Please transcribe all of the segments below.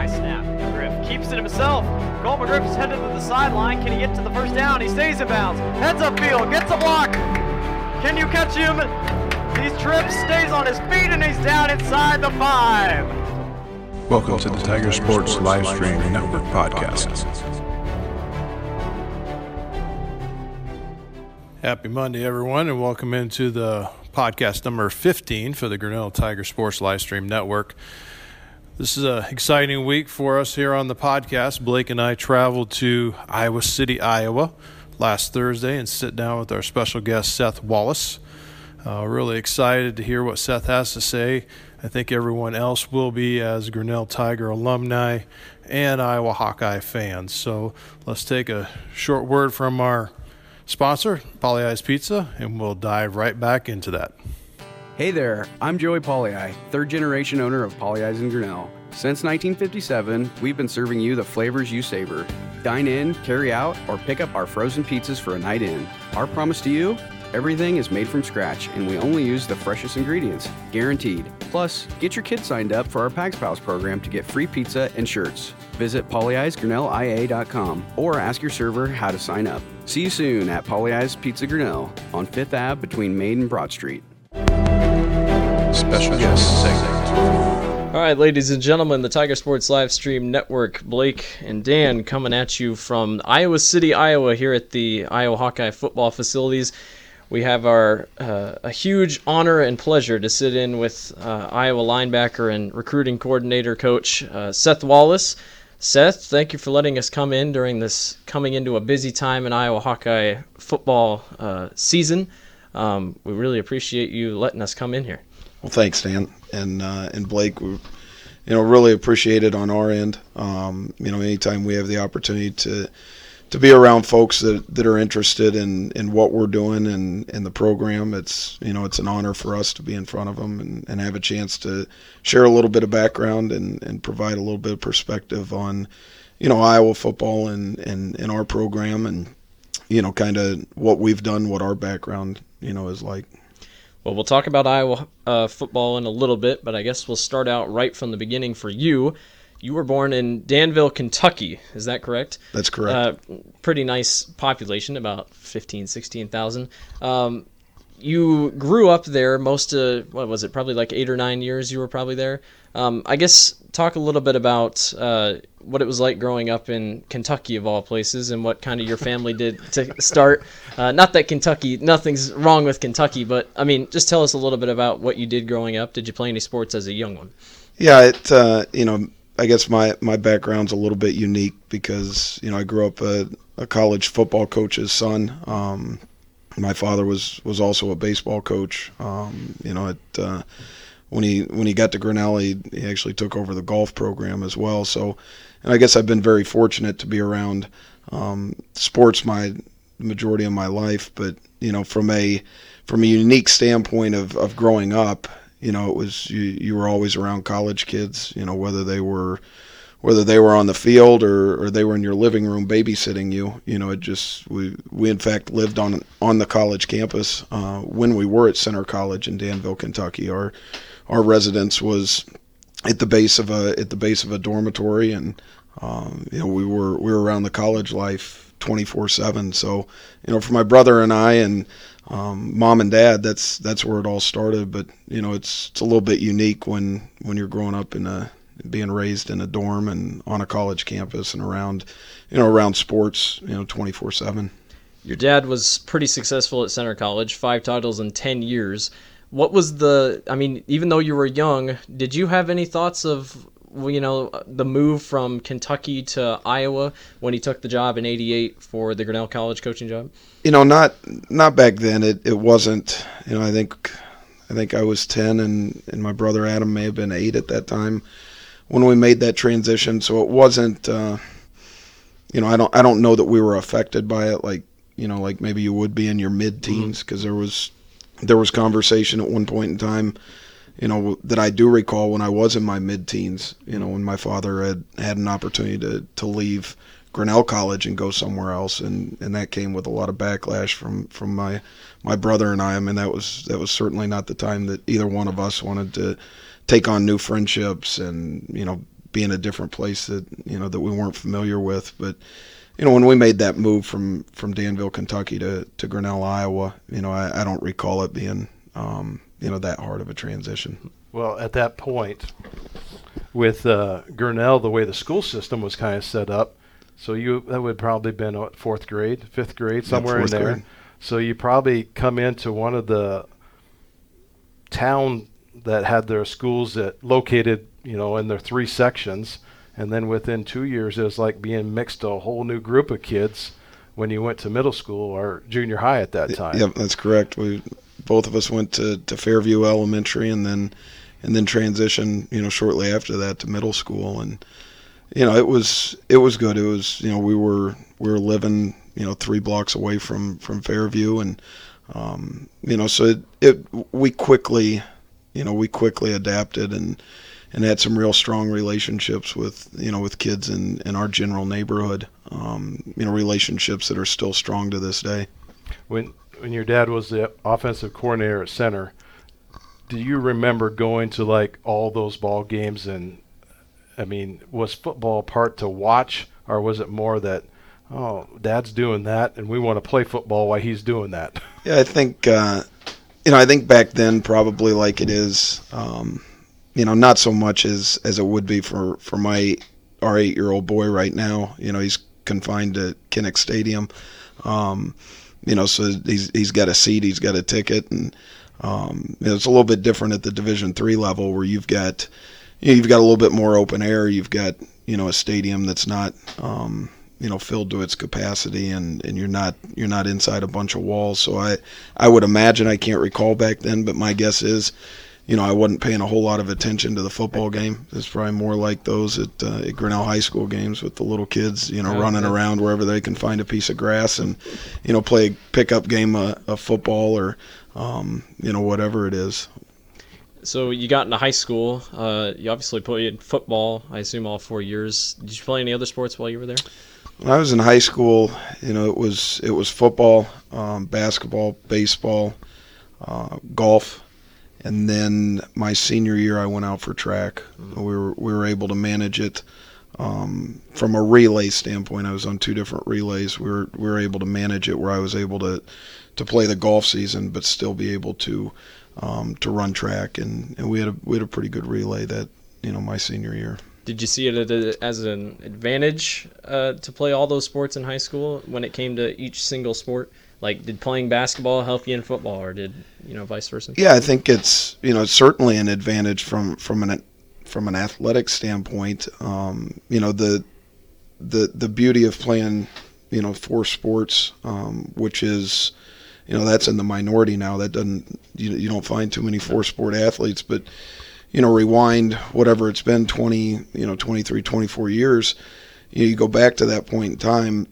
Nice snap. McGriff keeps it himself. Cole McGriff is headed to the sideline. Can he get to the first down? He stays in bounds. Heads up field. Gets a block. Can you catch him? He trips, stays on his feet, and he's down inside the five. Welcome to the Tiger Sports Live Stream Network podcast. Happy Monday, everyone, and welcome into the podcast number 15 for the Grinnell Tiger Sports Live Stream Network. This is an exciting week for us here on the podcast. Blake and I traveled to Iowa City, Iowa last Thursday and sit down with our special guest, Seth Wallace. Uh, really excited to hear what Seth has to say. I think everyone else will be as Grinnell Tiger alumni and Iowa Hawkeye fans. So let's take a short word from our sponsor, Pagliai's Pizza, and we'll dive right back into that. Hey there, I'm Joey Pagliai, third generation owner of Pagliai's in Grinnell. Since 1957, we've been serving you the flavors you savor. Dine in, carry out, or pick up our frozen pizzas for a night in. Our promise to you everything is made from scratch and we only use the freshest ingredients, guaranteed. Plus, get your kids signed up for our Pags Pals program to get free pizza and shirts. Visit polyeyesgrinnellia.com or ask your server how to sign up. See you soon at Pagliai's Pizza Grinnell on 5th Ave between Main and Broad Street special guest segment. All right, ladies and gentlemen, the Tiger Sports Live Stream Network, Blake and Dan coming at you from Iowa City, Iowa, here at the Iowa Hawkeye football facilities. We have our uh, a huge honor and pleasure to sit in with uh, Iowa linebacker and recruiting coordinator coach uh, Seth Wallace. Seth, thank you for letting us come in during this coming into a busy time in Iowa Hawkeye football uh, season. Um, we really appreciate you letting us come in here. Well, thanks, Dan and uh, and Blake. We, you know, really appreciate it on our end. Um, you know, anytime we have the opportunity to to be around folks that, that are interested in, in what we're doing and in the program, it's you know it's an honor for us to be in front of them and, and have a chance to share a little bit of background and, and provide a little bit of perspective on you know Iowa football and, and, and our program and you know kind of what we've done, what our background you know is like. Well, we'll talk about Iowa uh, football in a little bit, but I guess we'll start out right from the beginning for you. You were born in Danville, Kentucky. Is that correct? That's correct. Uh, pretty nice population, about 15, 16,000. Um, you grew up there most of, what was it, probably like eight or nine years you were probably there. Um, I guess talk a little bit about uh, what it was like growing up in Kentucky, of all places, and what kind of your family did to start. Uh, not that Kentucky, nothing's wrong with Kentucky, but I mean, just tell us a little bit about what you did growing up. Did you play any sports as a young one? Yeah, it uh, you know, I guess my my background's a little bit unique because you know I grew up a, a college football coach's son. Um, my father was was also a baseball coach. Um, you know, uh, when he when he got to Grinnell, he, he actually took over the golf program as well. So, and I guess I've been very fortunate to be around um, sports my majority of my life. But you know, from a from a unique standpoint of, of growing up, you know, it was you, you were always around college kids. You know, whether they were whether they were on the field or, or they were in your living room babysitting you. You know, it just we we in fact lived on on the college campus uh, when we were at Centre College in Danville, Kentucky. Our our residence was at the base of a at the base of a dormitory, and um, you know we were we were around the college life 24/7. So you know, for my brother and I and um, mom and dad, that's that's where it all started. But you know, it's it's a little bit unique when when you're growing up in a being raised in a dorm and on a college campus and around you know around sports you know 24/7. Your dad was pretty successful at Centre College, five titles in 10 years. What was the i mean even though you were young did you have any thoughts of you know the move from kentucky to iowa when he took the job in 88 for the grinnell college coaching job? You know not not back then. It, it wasn't you know i think i think i was 10 and and my brother adam may have been 8 at that time when we made that transition so it wasn't uh, you know i don't i don't know that we were affected by it like you know like maybe you would be in your mid teens because mm-hmm. there was there was conversation at one point in time, you know, that I do recall when I was in my mid-teens. You know, when my father had had an opportunity to to leave Grinnell College and go somewhere else, and and that came with a lot of backlash from from my my brother and I. I mean, that was that was certainly not the time that either one of us wanted to take on new friendships and you know be in a different place that you know that we weren't familiar with. But you know, when we made that move from from Danville, Kentucky to to Grinnell, Iowa, you know, I, I don't recall it being um, you know that hard of a transition. Well, at that point, with uh, Grinnell, the way the school system was kind of set up, so you that would probably been what, fourth grade, fifth grade, somewhere yeah, in there. Grade. So you probably come into one of the town that had their schools that located, you know, in their three sections, and then within two years, it was like being mixed to a whole new group of kids when you went to middle school or junior high at that time. Yep, that's correct. We both of us went to, to Fairview Elementary and then and then transitioned, you know, shortly after that to middle school and you know, it was it was good. It was, you know, we were we were living, you know, 3 blocks away from from Fairview and um, you know, so it, it we quickly, you know, we quickly adapted and and had some real strong relationships with you know with kids in, in our general neighborhood. Um, you know, relationships that are still strong to this day. When when your dad was the offensive coordinator at Centre, do you remember going to like all those ball games? And I mean, was football part to watch, or was it more that oh, dad's doing that, and we want to play football while he's doing that? Yeah, I think uh, you know, I think back then probably like it is. Um, you know, not so much as as it would be for for my our eight year old boy right now. You know, he's confined to Kinnick Stadium. Um, you know, so he's he's got a seat, he's got a ticket, and um, you know, it's a little bit different at the Division three level where you've got you know, you've got a little bit more open air. You've got you know a stadium that's not um, you know filled to its capacity, and, and you're not you're not inside a bunch of walls. So I I would imagine I can't recall back then, but my guess is you know, I wasn't paying a whole lot of attention to the football game. It's probably more like those at, uh, at Grinnell High School games with the little kids, you know, yeah, running yeah. around wherever they can find a piece of grass and, you know, play a pickup game of, of football or, um, you know, whatever it is. So you got into high school. Uh, you obviously played football. I assume all four years. Did you play any other sports while you were there? When I was in high school, you know, it was it was football, um, basketball, baseball, uh, golf and then my senior year I went out for track. Mm-hmm. We were we were able to manage it um, from a relay standpoint. I was on two different relays. We were we were able to manage it where I was able to to play the golf season, but still be able to um, to run track, and, and we had a we had a pretty good relay that you know my senior year. Did you see it as an advantage uh, to play all those sports in high school when it came to each single sport? like did playing basketball help you in football or did you know vice versa? Yeah i think it's you know certainly an advantage from from an from an athletic standpoint. Um, you know the the the beauty of playing you know four sports um, which is you know that's in the minority now. That doesn't you, you don't find too many four sport athletes but you know rewind whatever it's been 20 you know 23 24 years you, know, you go back to that point in time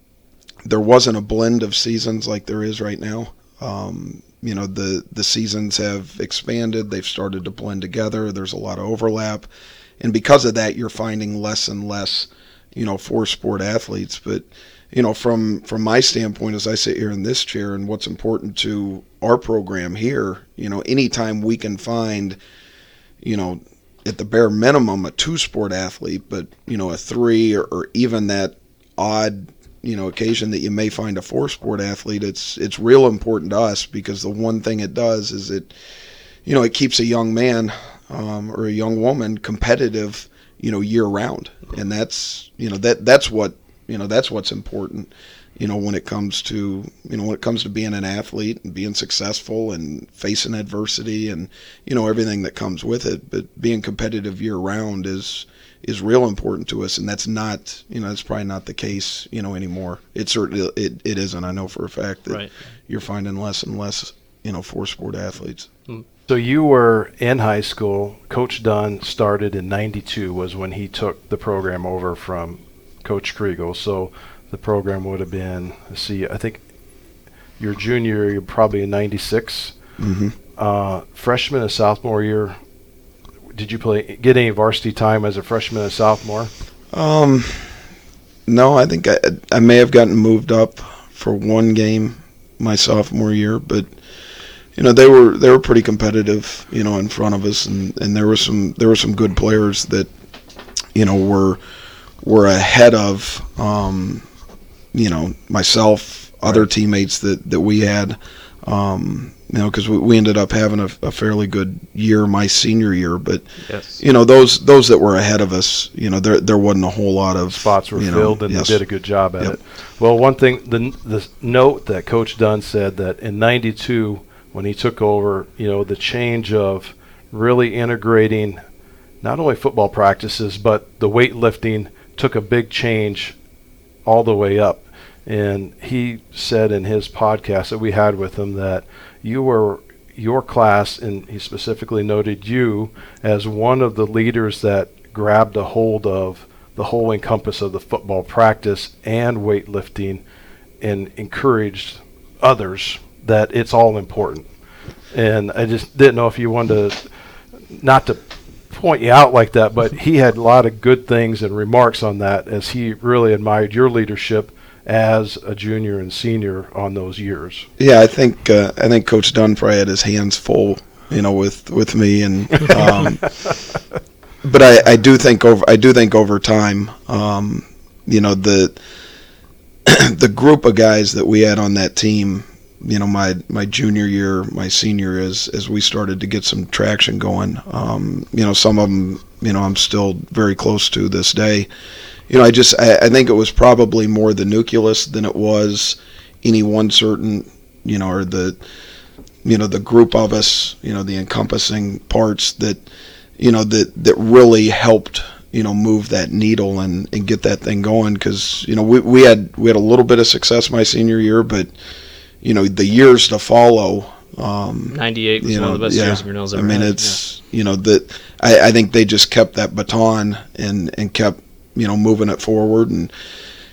there wasn't a blend of seasons like there is right now. Um, you know, the the seasons have expanded. They've started to blend together. There's a lot of overlap, and because of that, you're finding less and less, you know, four sport athletes. But you know, from from my standpoint, as I sit here in this chair, and what's important to our program here, you know, anytime we can find, you know, at the bare minimum a two sport athlete, but you know, a three or, or even that odd you know occasion that you may find a four sport athlete it's it's real important to us because the one thing it does is it you know it keeps a young man um, or a young woman competitive you know year round. And that's you know that that's what you know that's what's important you know when it comes to you know when it comes to being an athlete and being successful and facing adversity and you know everything that comes with it but being competitive year round is is real important to us, and that's not you know that's probably not the case you know anymore. It certainly it, it isn't. I know for a fact that right. you're finding less and less you know four sport athletes. Hmm. So you were in high school. Coach Dunn started in '92 was when he took the program over from Coach Kriegel. So the program would have been see I think your junior you're probably in '96. Mm-hmm. Uh, freshman and sophomore year did you play get any varsity time as a freshman and sophomore? Um, no, I think I I may have gotten moved up for one game my sophomore year, but you know they were they were pretty competitive, you know, in front of us, and, and there were some there were some good players that you know, were were ahead of, um, you know, myself, other teammates that that we had. Um, you know, because we, we ended up having a, a fairly good year my senior year, but Yes. you know those those that were ahead of us, you know, there there wasn't a whole lot of spots were you know, filled, and yes. they did a good job at Yep. it. Well, one thing, the the note that Coach Dunn said that in '92, when he took over, you know, the change of really integrating not only football practices but the weightlifting took a big change all the way up. And he said in his podcast that we had with him that you were your class, and he specifically noted you as one of the leaders that grabbed a hold of the whole encompass of the football practice and weightlifting and encouraged others that it's all important. And I just didn't know if you wanted to, not to point you out like that, but he had a lot of good things and remarks on that as he really admired your leadership as a junior and senior on those years. Yeah, I think uh, I think Coach Dunn probably had his hands full, you know, with with me, and um, but I, I do think over I do think over time, um, you know, the the group of guys that we had on that team, you know, my my junior year, my senior, as as we started to get some traction going, um, you know, some of them, you know, I'm still very close to this day. You know, I just I, I think it was probably more the nucleus than it was any one certain, you know, or the you know the group of us, you know, the encompassing parts that you know that that really helped you know move that needle and, and get that thing going because you know we, we had we had a little bit of success my senior year but you know the years to follow um, 98 was you one of the best yeah, years Grinnell's ever I mean had. it's you know that I, I think they just kept that baton and and kept you know moving it forward. And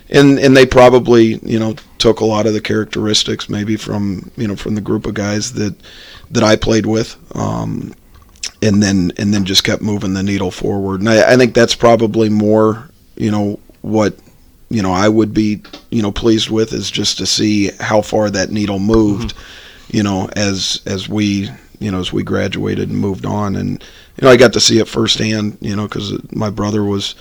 and and they probably you know took a lot of the characteristics maybe from you know from the group of guys that that I played with um, and then and then just kept moving the needle forward. And I, I think that's probably more you know what you know I would be you know pleased with is just to see how far that needle moved you know as as we you know as we graduated and moved on. And you know I got to see it firsthand you know because my brother was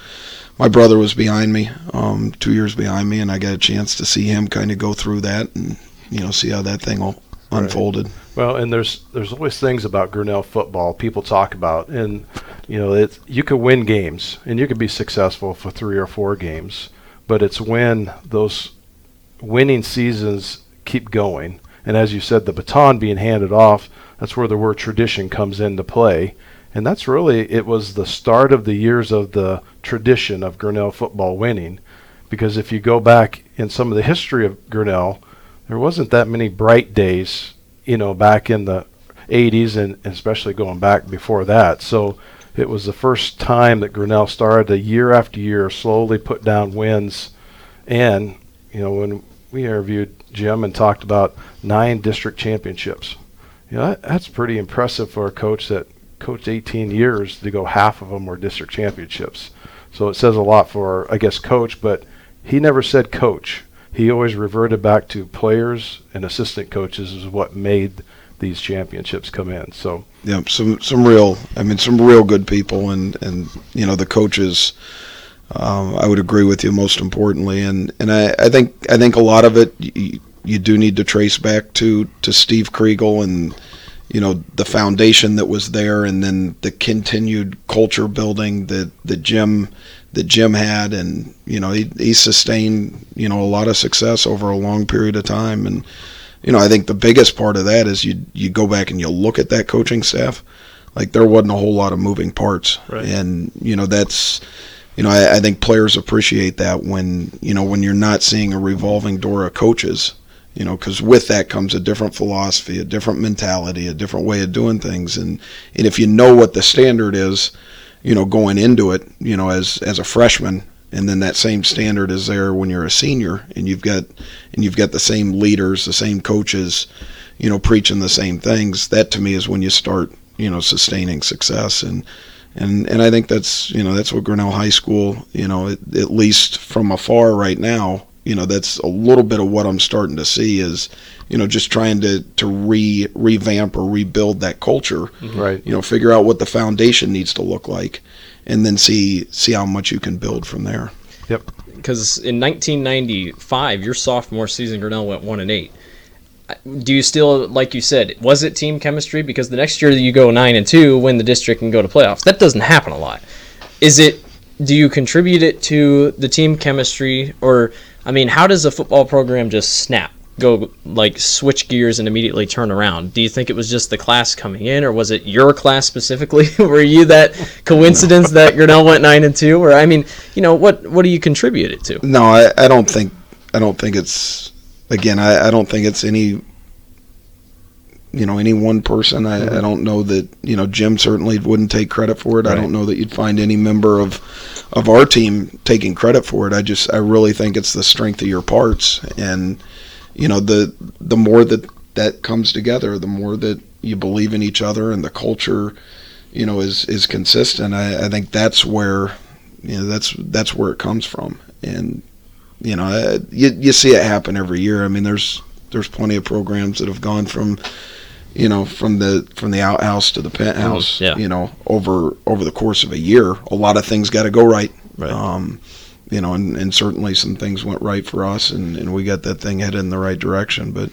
my brother was behind me, um, two years behind me, and I got a chance to see him kind of go through that and you know see how that thing all unfolded. Well, and there's there's always things about Grinnell football people talk about, and you know it's you can win games and you can be successful for three or four games, but it's when those winning seasons keep going, and as you said, the baton being handed off, that's where the word tradition comes into play, and that's really it was the start of the years of the tradition of Grinnell football winning, because if you go back in some of the history of Grinnell, there wasn't that many bright days you know, back in the 80s and especially going back before that. So it was the first time that Grinnell started to year after year slowly put down wins. And, you know, when we interviewed Jim and talked about nine district championships, you know, that, that's pretty impressive for a coach that coached 18 years to go half of them were district championships. So it says a lot for, I guess, coach, but he never said coach he always reverted back to players and assistant coaches is what made these championships come in. So yeah, some some real, I mean, some real good people, and and you know the coaches. Um, I would agree with you most importantly, and and I, I think I think a lot of it you, you do need to trace back to to Steve Kriegel and you know the foundation that was there, and then the continued culture building that the Jim that Jim had, and you know he he sustained you know a lot of success over a long period of time, and you know I think the biggest part of that is you you go back and you look at that coaching staff, like there wasn't a whole lot of moving parts, Right. and you know that's you know I, I think players appreciate that when you know when you're not seeing a revolving door of coaches. You know, because with that comes a different philosophy, a different mentality, a different way of doing things, and and if you know what the standard is, you know, going into it, you know, as as a freshman, and then that same standard is there when you're a senior, and you've got and you've got the same leaders, the same coaches, you know, preaching the same things. That to me is when you start, you know, sustaining success, and and and I think that's you know that's what Grinnell High School, you know, at, at least from afar right now, you know, that's a little bit of what I'm starting to see is, you know, just trying to to re revamp or rebuild that culture right. you know figure out what the foundation needs to look like and then see see how much you can build from there. Yep. Because in 1995, your sophomore season, Grinnell went one and eight. Do you still, like you said, was it team chemistry? Because the next year you go nine and two, win the district, and go to playoffs. That doesn't happen a lot. Is it? Do you contribute it to the team chemistry, or I mean, how does a football program just snap? Go like switch gears and immediately turn around? Do you think it was just the class coming in, or was it your class specifically? Were you that coincidence that Grinnell went nine and two? Or I mean, you know, what what do you contribute it to? No, I, I don't think I don't think it's again I, I don't think it's any you know any one person. I, I mm-hmm. don't know that you know Jim certainly wouldn't take credit for it. I don't know that you'd find any member of of our team taking credit for it. I just I really think it's the strength of your parts and you know the the more that that comes together, the more that you believe in each other and the culture you know is is consistent. I, I think that's where you know that's that's where it comes from and you know you you see it happen every year. I mean there's there's plenty of programs that have gone from you know from the from the outhouse to the penthouse yeah. you know over over the course of a year a lot of things got to go right Right. um you know and, and certainly some things went right for us and, and we got that thing headed in the right direction but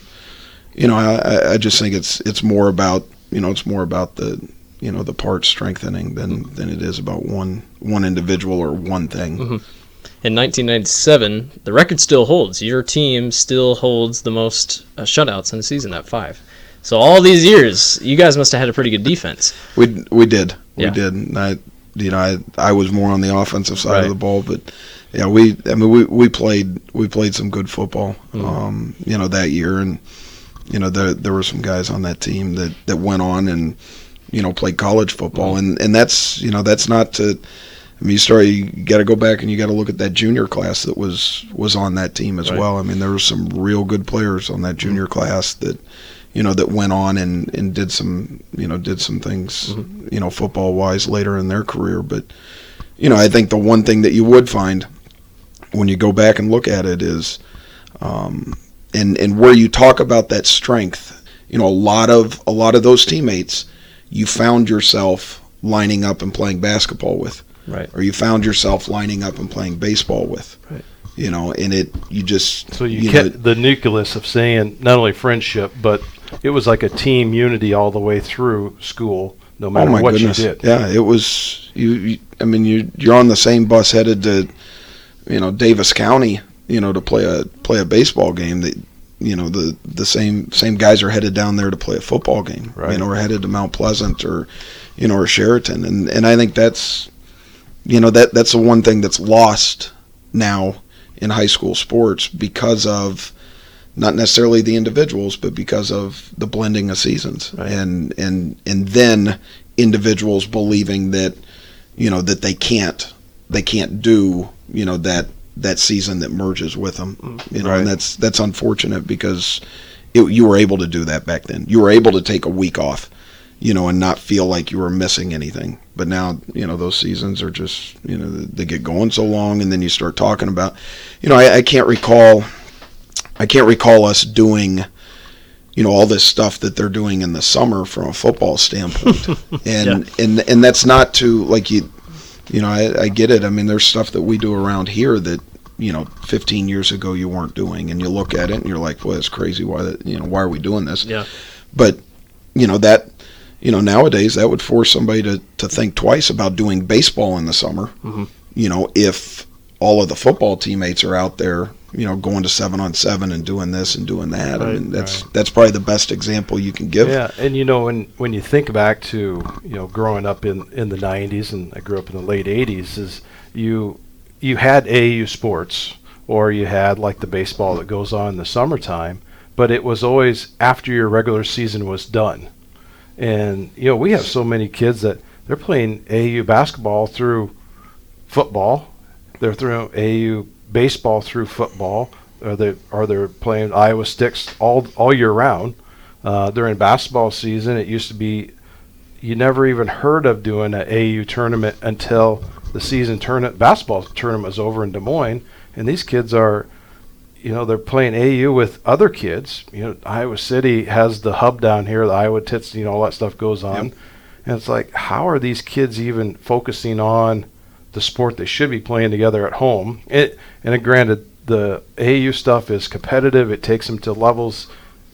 you know I, I- just think it's it's more about you know it's more about the you know the part strengthening than than it is about one one individual or one thing In 1997, the record still holds. Your team still holds the most uh, shutouts in a season at five. So all these years, you guys must have had a pretty good defense. We we did we did. And I you know I I was more on the offensive side Right. of the ball, but yeah we I mean we we played we played some good football. Mm-hmm. Um, you know that year, and you know there there were some guys on that team that that went on and you know played college football, Mm-hmm. and and that's you know that's not to. I mean, you start. You got to go back and you got to look at that junior class that was was on that team as Right. well. I mean, there were some real good players on that junior class that, you know, that went on and, and did some, you know, did some things, you know, football wise later in their career. But, you know, I think the one thing that you would find when you go back and look at it is, um, and and where you talk about that strength, you know, a lot of a lot of those teammates, you found yourself lining up and playing basketball with Right. or you found yourself lining up and playing baseball with. Right. You know, and it you just So you, know, kept the nucleus of saying not only friendship, but it was like a team unity all the way through school, no oh matter my what goodness, you did. yeah, it was you, you. I mean, you you're on the same bus headed to, you know, Davis County, you know, to play a play a baseball game. That you know the the same same guys are headed down there to play a football game. Right. You know, or headed to Mount Pleasant or, you know, or Sheraton, and and I think that's, you know, that that's the one thing that's lost now in high school sports because of not necessarily the individuals, but because of the blending of seasons, Right. and and and then individuals believing that you know that they can't they can't do you know that that season that merges with them, mm, you know, Right. and that's that's unfortunate because it, you were able to do that back then. You were able to take a week off, you know, and not feel like you were missing anything. But now, you know, those seasons are just, you know, they get going so long, and then you start talking about, you know, I, I can't recall, I can't recall us doing, you know, all this stuff that they're doing in the summer from a football standpoint, and and and that's not to like you, you know, I, I get it. I mean, there's stuff that we do around here that. You know, 15 years ago you weren't doing, and you look at it and you're like, "Well, that's crazy. Why, that, you know, why are we doing this?" Yeah. but you know that you know nowadays that would force somebody to, to think twice about doing baseball in the summer Mhm. you know if all of the football teammates are out there you know going to seven on seven and doing this and doing that. I mean that's that's probably the best example you can give. Yeah, and you know when when you think back to you know growing up in in the '90s, and I grew up in the late '80s, is you you had AAU sports, or you had like the baseball that goes on in the summertime, but it was always after your regular season was done. And you know we have so many kids that they're playing AAU basketball through football, they're through AAU baseball through football, or they or they're playing Iowa sticks all all year round. Uh, during basketball season, it used to be you never even heard of doing an AU tournament until the season tournament basketball tournament was over in Des Moines, and these kids are, you know, they're playing AU with other kids. You know, Iowa City has the hub down here, the Iowa Tits, you know, all that stuff goes on, And it's like, how are these kids even focusing on the sport they should be playing together at home? It, and granted, the AAU stuff is competitive. It takes them to levels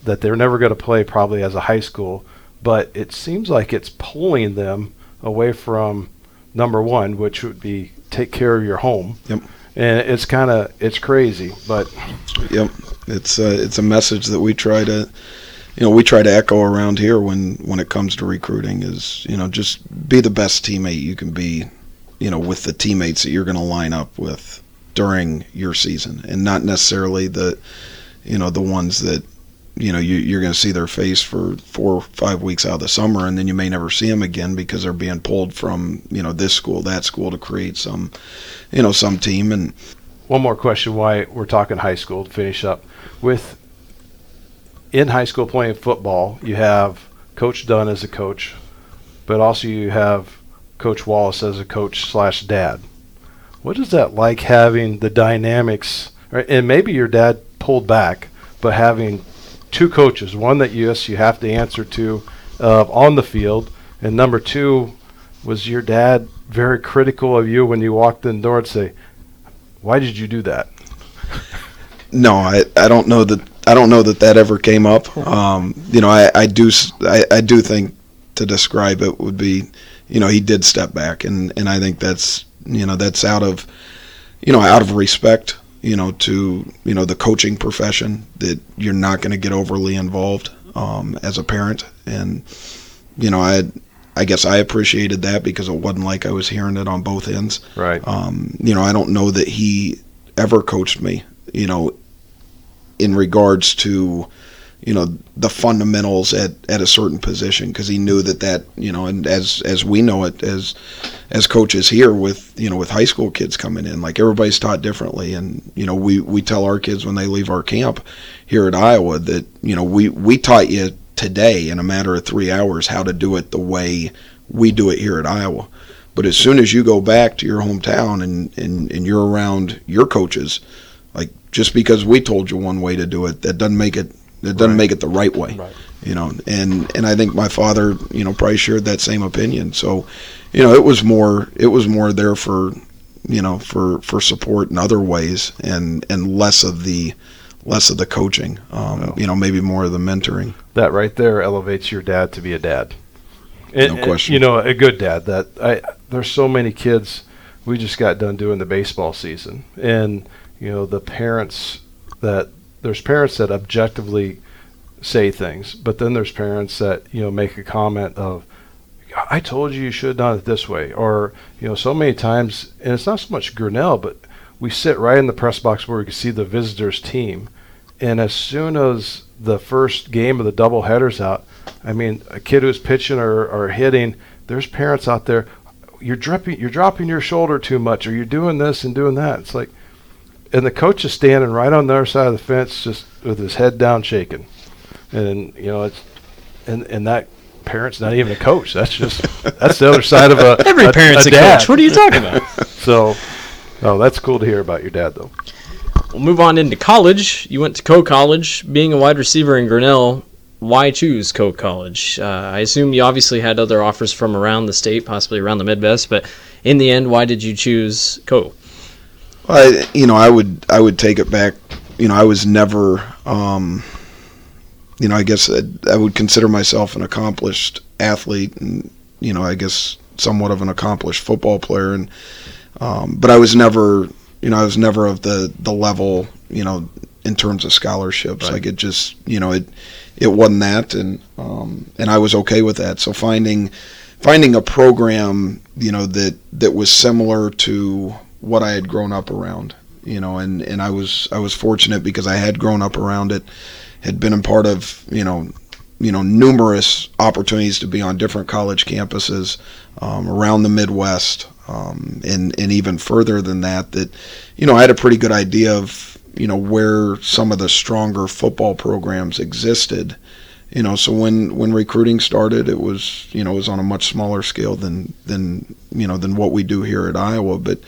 that they're never going to play probably as a high school. But it seems like it's pulling them away from number one, which would be take care of your home. Yep. And it's kind of it's crazy, but yep, it's a, it's a message that we try to you know we try to echo around here when when it comes to recruiting is you know just be the best teammate you can be you know with the teammates that you're going to line up with during your season and not necessarily the you know the ones that you know you, you're going to see their face for four or five weeks out of the summer and then you may never see them again because they're being pulled from you know this school that school to create some you know some team and one more question why we're talking high school to finish up. With in high school playing football, you have Coach Dunn as a coach, but also you have Coach Wallace as a coach slash dad. What is that like having the dynamics? Right? And maybe your dad pulled back, but having two coaches, one that yes you have to answer to uh, on the field, and number two was your dad very critical of you when you walked in the door and say, "Why did you do that?" No, I, I don't know that I don't know that that ever came up. Um, you know, I, I do I, I do think to describe it would be, you know, he did step back, and and I think that's you know that's out of, you know, out of respect, you know, to you know the coaching profession that you're not going to get overly involved um, as a parent, and you know I. I guess I appreciated that because it wasn't like I was hearing it on both ends. Right. Um, you know, I don't know that he ever coached me. You know, in regards to you know the fundamentals at, at a certain position because he knew that that you know and as as we know it as as coaches here with you know with high school kids coming in like everybody's taught differently. And you know we we tell our kids when they leave our camp here at Iowa that you know we we taught you today in a matter of 3 hours how to do it the way we do it here at Iowa. But as soon as you go back to your hometown and and, and you're around your coaches like just because we told you one way to do it, that doesn't make it that doesn't right. make it the right way. Right. You know, and and I think my father, you know, probably shared that same opinion. So, you know, it was more it was more there for, you know, for for support in other ways, and and less of the less of the coaching. Um, You know, maybe more of the mentoring. That right there elevates your dad to be a dad. And, no question. You know, a good dad. That I there's so many kids. We just got done doing the baseball season, and you know the parents that there's parents that objectively say things, but then there's parents that you know make a comment of, "I told you you should it this way," or you know, so many times, and it's not so much Grinnell, but we sit right in the press box where we can see the visitors' team, and as soon as the first game of the double headers out, I mean, a kid who's pitching or, or hitting, there's parents out there. You're dropping, you're dropping your shoulder too much, or you're doing this and doing that. It's like, and the coach is standing right on the other side of the fence, just with his head down, shaking. And you know, it's and and that parent's not even a coach. That's just that's the other side of a every a, parent's a, a coach. What are you talking about? so, oh, that's cool to hear about your dad, though. We'll move on into college. You went to Coe College, being a wide receiver in Grinnell. Why choose Coe College? Uh, I assume you obviously had other offers from around the state, possibly around the Midwest, but in the end, why did you choose Coe? I, you know, I would, I would take it back. You know, I was never, um, you know, I guess I, I would consider myself an accomplished athlete, and you know, I guess somewhat of an accomplished football player, and um, but I was never, you know, I was never of the the level, you know, in terms of scholarships. Right. Like it just, you know, it it wasn't that, and um, and I was okay with that. So finding finding a program, you know, that that was similar to what I had grown up around, you know, and, and I was I was fortunate because I had grown up around it, had been a part of you know, you know numerous opportunities to be on different college campuses um, around the Midwest, um, and and even further than that. That you know I had a pretty good idea of you know where some of the stronger football programs existed you know so when when recruiting started it was you know it was on a much smaller scale than than you know than what we do here at Iowa but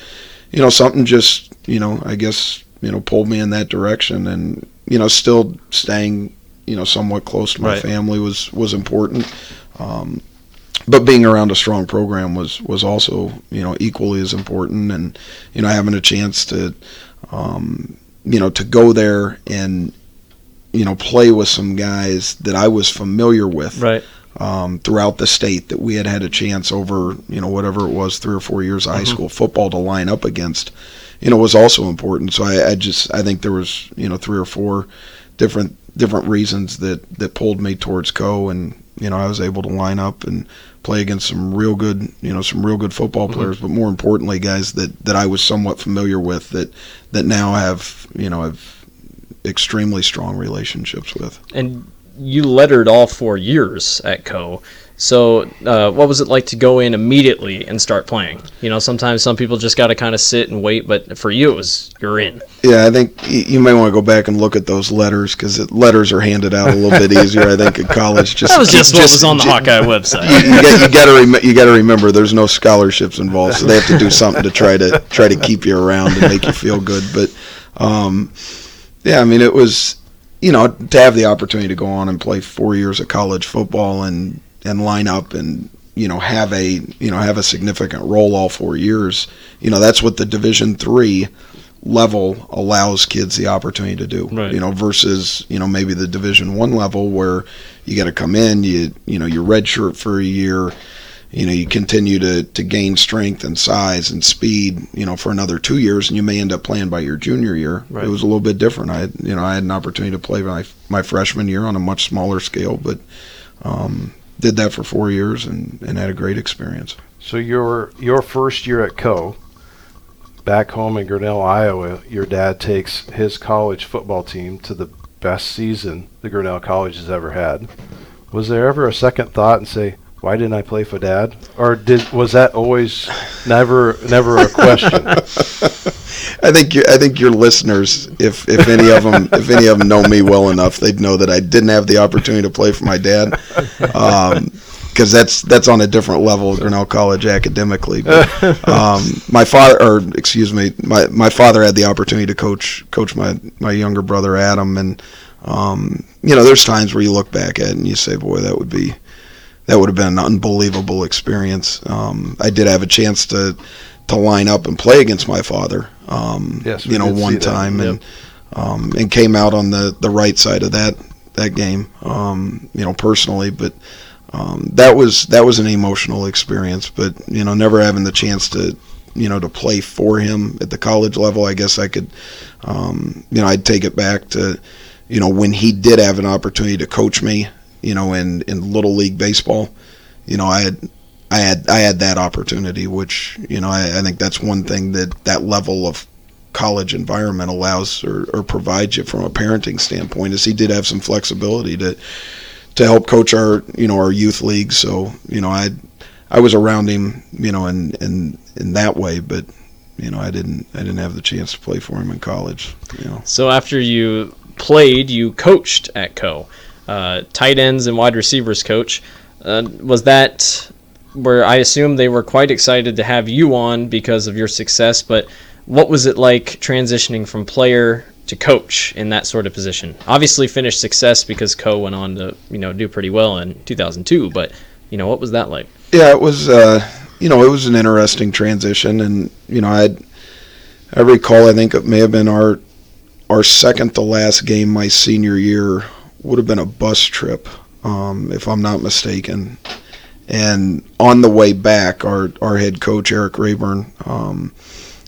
you know, something just, you know, I guess, you know, pulled me in that direction and, you know, still staying, you know, somewhat close to my right. family was, was important. Um, but being around a strong program was was also you know equally as important, and you know having a chance to um, you know to go there and you know play with some guys that I was familiar with. Right. Um, throughout the state that we had had a chance over, you know, whatever it was, three or four years of high Mhm. school football to line up against, you know, was also important. So I, I just, I think there was, you know, three or four different different reasons that that pulled me towards Coe. And you know, I was able to line up and play against some real good, you know, some real good football Mhm. players, but more importantly, guys that that I was somewhat familiar with that that now have, you know, have extremely strong relationships with. And you lettered all four years at Coe. So, uh, what was it like to go in immediately and start playing? You know, sometimes some people just got to kind of sit and wait, but for you, it was you're in. Yeah, I think you may want to go back and look at those letters because letters are handed out a little bit easier. I think at college. Just That was just, what was on the Hawkeye website. You, you got to rem- you got to remember there's no scholarships involved, so they have to do something to try to try to keep you around and make you feel good. But um, yeah, I mean it was you know to have the opportunity to go on and play four years of college football and and line up and you know have a you know have a significant role all four years. You know that's what the Division three level allows kids the opportunity to do. Right. You know versus you know maybe the Division one level where you got to come in you you know you're redshirt for a year you know you continue to to gain strength and size and speed you know for another two years and you may end up playing by your junior year Right. it was a little bit different i had you know i had an opportunity to play my my freshman year on a much smaller scale but um did that for four years and and had a great experience So your your first year at Coe. Back home in Grinnell, Iowa, your dad takes his college football team to the best season the Grinnell College has ever had. Was there ever a second thought and say, "Why didn't I play for dad?" Or did was that always never never a question? I think you, I think your listeners, if if any of them if any of them know me well enough, they'd know that I didn't have the opportunity to play for my dad, because that's that's on a different level of Grinnell College academically. But, um, my father, or excuse me, my my father had the opportunity to coach coach my my younger brother Adam, and um, you know, there's times where you look back at it and you say, boy, that would be that would have been an unbelievable experience. Um, I did have a chance to to line up and play against my father. Um, Yes, you know, one time, Yep. and um, and came out on the the right side of that that game. Um, you know, personally, but um, that was that was an emotional experience. But you know, never having the chance to you know to play for him at the college level, I guess I could. Um, you know, I'd take it back to you know when he did have an opportunity to coach me. You know, in in little league baseball. You know, I had I had I had that opportunity, which you know I, I think that's one thing that that level of college environment allows or, or provides you from a parenting standpoint. Is he did have some flexibility to to help coach our you know our youth league. So you know I I was around him you know in in in that way, but you know I didn't I didn't have the chance to play for him in college. You know. So after you played, you coached at Coe. Uh, tight ends and wide receivers coach. Uh, was that where I assume they were quite excited to have you on because of your success? But what was it like transitioning from player to coach in that sort of position? Obviously, finished success because Coe went on to you know do pretty well in 2002. But you know what was that like? Yeah, it was. Uh, you know, it was an interesting transition, and you know, I I recall. I think it may have been our our second to last game my senior year would have been a bus trip, um, if I'm not mistaken. And on the way back, our our head coach Erik Raeburn um,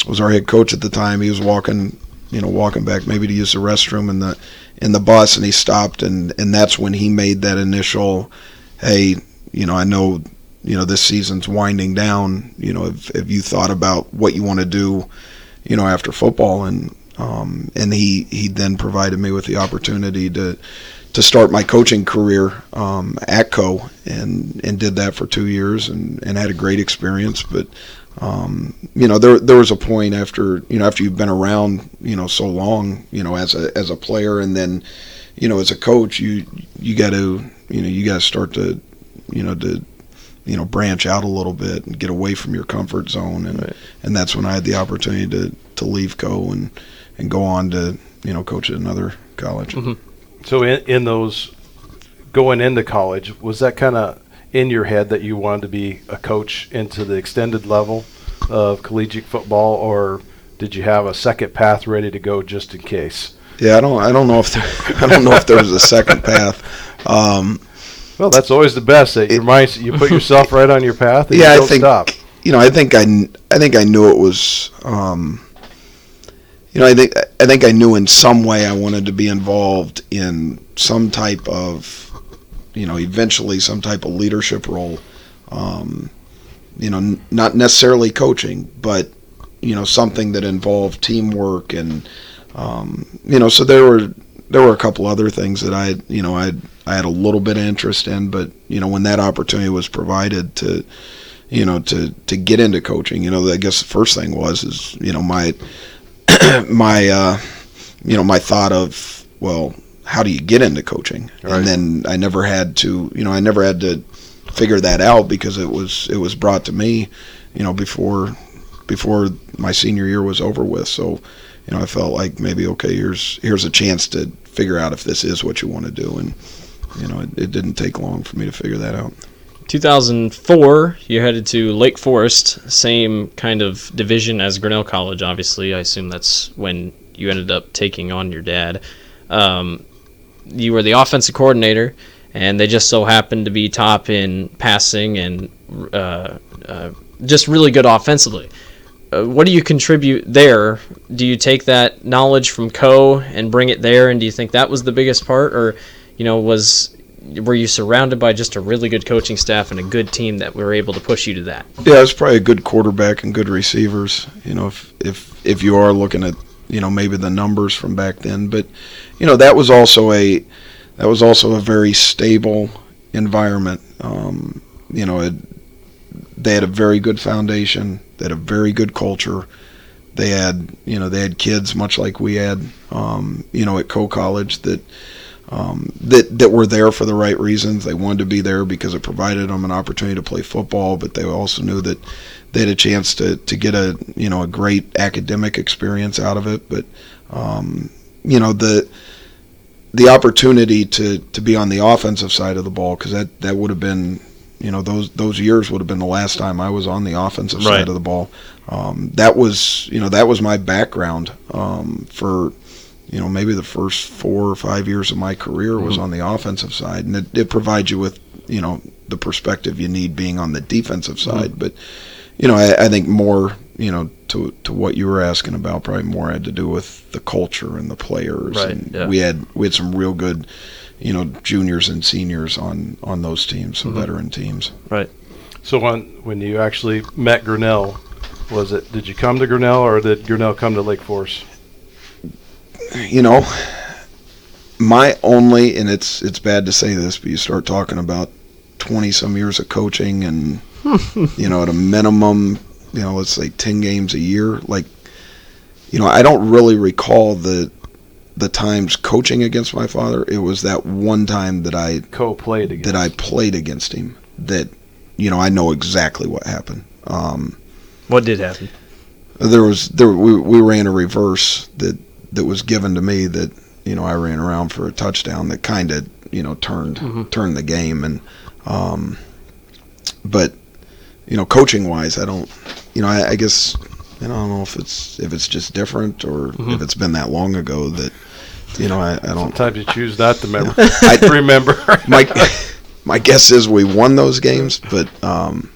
was our head coach at the time. He was walking, you know, walking back maybe to use the restroom in the in the bus, and he stopped, and and that's when he made that initial, hey, you know, I know you know this season's winding down you know have, have you thought about what you want to do you know after football and um, and he he then provided me with the opportunity to to start my coaching career um, at Coe and and did that for two years and, and had a great experience but um, you know there there was a point after you know after you've been around you know so long you know as a as a player and then you know as a coach you you got to you know you got to start to you know to you know branch out a little bit and get away from your comfort zone and Right. and that's when I had the opportunity to to leave Coe and and go on to you know coach at another college. Mhm. So in, in those going into college, was that kind of in your head that you wanted to be a coach into the extended level of collegiate football, or did you have a second path ready to go just in case? Yeah, I don't I don't know if there, I don't know if there was a second path. Um, well, that's always the best. That your mind, you put yourself right on your path. yeah, I think stop. you know I think I I think I knew it was. Um, you know, I think I think I knew in some way I wanted to be involved in some type of, you know, eventually some type of leadership role. Um, you know, n- not necessarily coaching, but you know, something that involved teamwork and, um, you know, so there were there were a couple other things that I, you know, I I had a little bit of interest in, but you know, when that opportunity was provided to, you know, to to get into coaching, you know, I guess the first thing was is you know my my uh, you know my thought of well how do you get into coaching? Right. and then i never had to you know i never had to figure that out because it was it was brought to me you know before before my senior year was over with. So you know i felt like maybe okay here's here's a chance to figure out if this is what you want to do. And you know it, it didn't take long for me to figure that out 2004, you headed to Lake Forest, same kind of division as Grinnell College, obviously. I assume that's when you ended up taking on your dad. Um, you were the offensive coordinator, and they just so happened to be top in passing and uh, uh, just really good offensively. Uh, what do you contribute there? Do you take that knowledge from Coe and bring it there, and do you think that was the biggest part, or you know was were you surrounded by just a really good coaching staff and a good team that were able to push you to that? Yeah, it's probably a good quarterback and good receivers. You know, if if if you are looking at you know maybe the numbers from back then, but you know that was also a that was also a very stable environment. Um, you know, it, they had a very good foundation. They had a very good culture. They had you know they had kids much like we had. Um, you know, at Coe College that um, that that were there for the right reasons. They wanted to be there because it provided them an opportunity to play football, but they also knew that they had a chance to, to get a you know a great academic experience out of it. But um, you know the the opportunity to, to be on the offensive side of the ball because that, that would have been you know those those years would have been the last time I was on the offensive right. side of the ball. Um, that was you know that was my background um, for you know, maybe the first four or five years of my career was mm-hmm. on the offensive side, and it, it, provides you with, you know, the perspective you need being on the defensive mm-hmm. side. Mm-hmm. But, you know, I, I, think more, you know, to to what you were asking about, probably more had to do with the culture and the players. Right. And yeah. we had we had some real good, you know, juniors and seniors on on those teams, some mm-hmm. veteran teams. Right. So when when you actually met Grinnell, was it did you come to Grinnell or did Grinnell come to Lake Forest? You know, my only and it's it's bad to say this, but you start talking about twenty some years of coaching and you know at a minimum, you know, let's say ten games a year. Like, you know, I don't really recall the the times coaching against my father. It was that one time that I co-played against. that I played against him. That you know I know exactly what happened. Um, what did happen? There was there we we ran a reverse that that was given to me that you know I ran around for a touchdown that kind of you know turned mm-hmm. turned the game and um, but you know coaching wise I don't you know I, I guess I don't know if it's if it's just different or mm-hmm. if it's been that long ago that you know I, I don't sometimes you choose not to remember I remember my my guess is we won those games but um,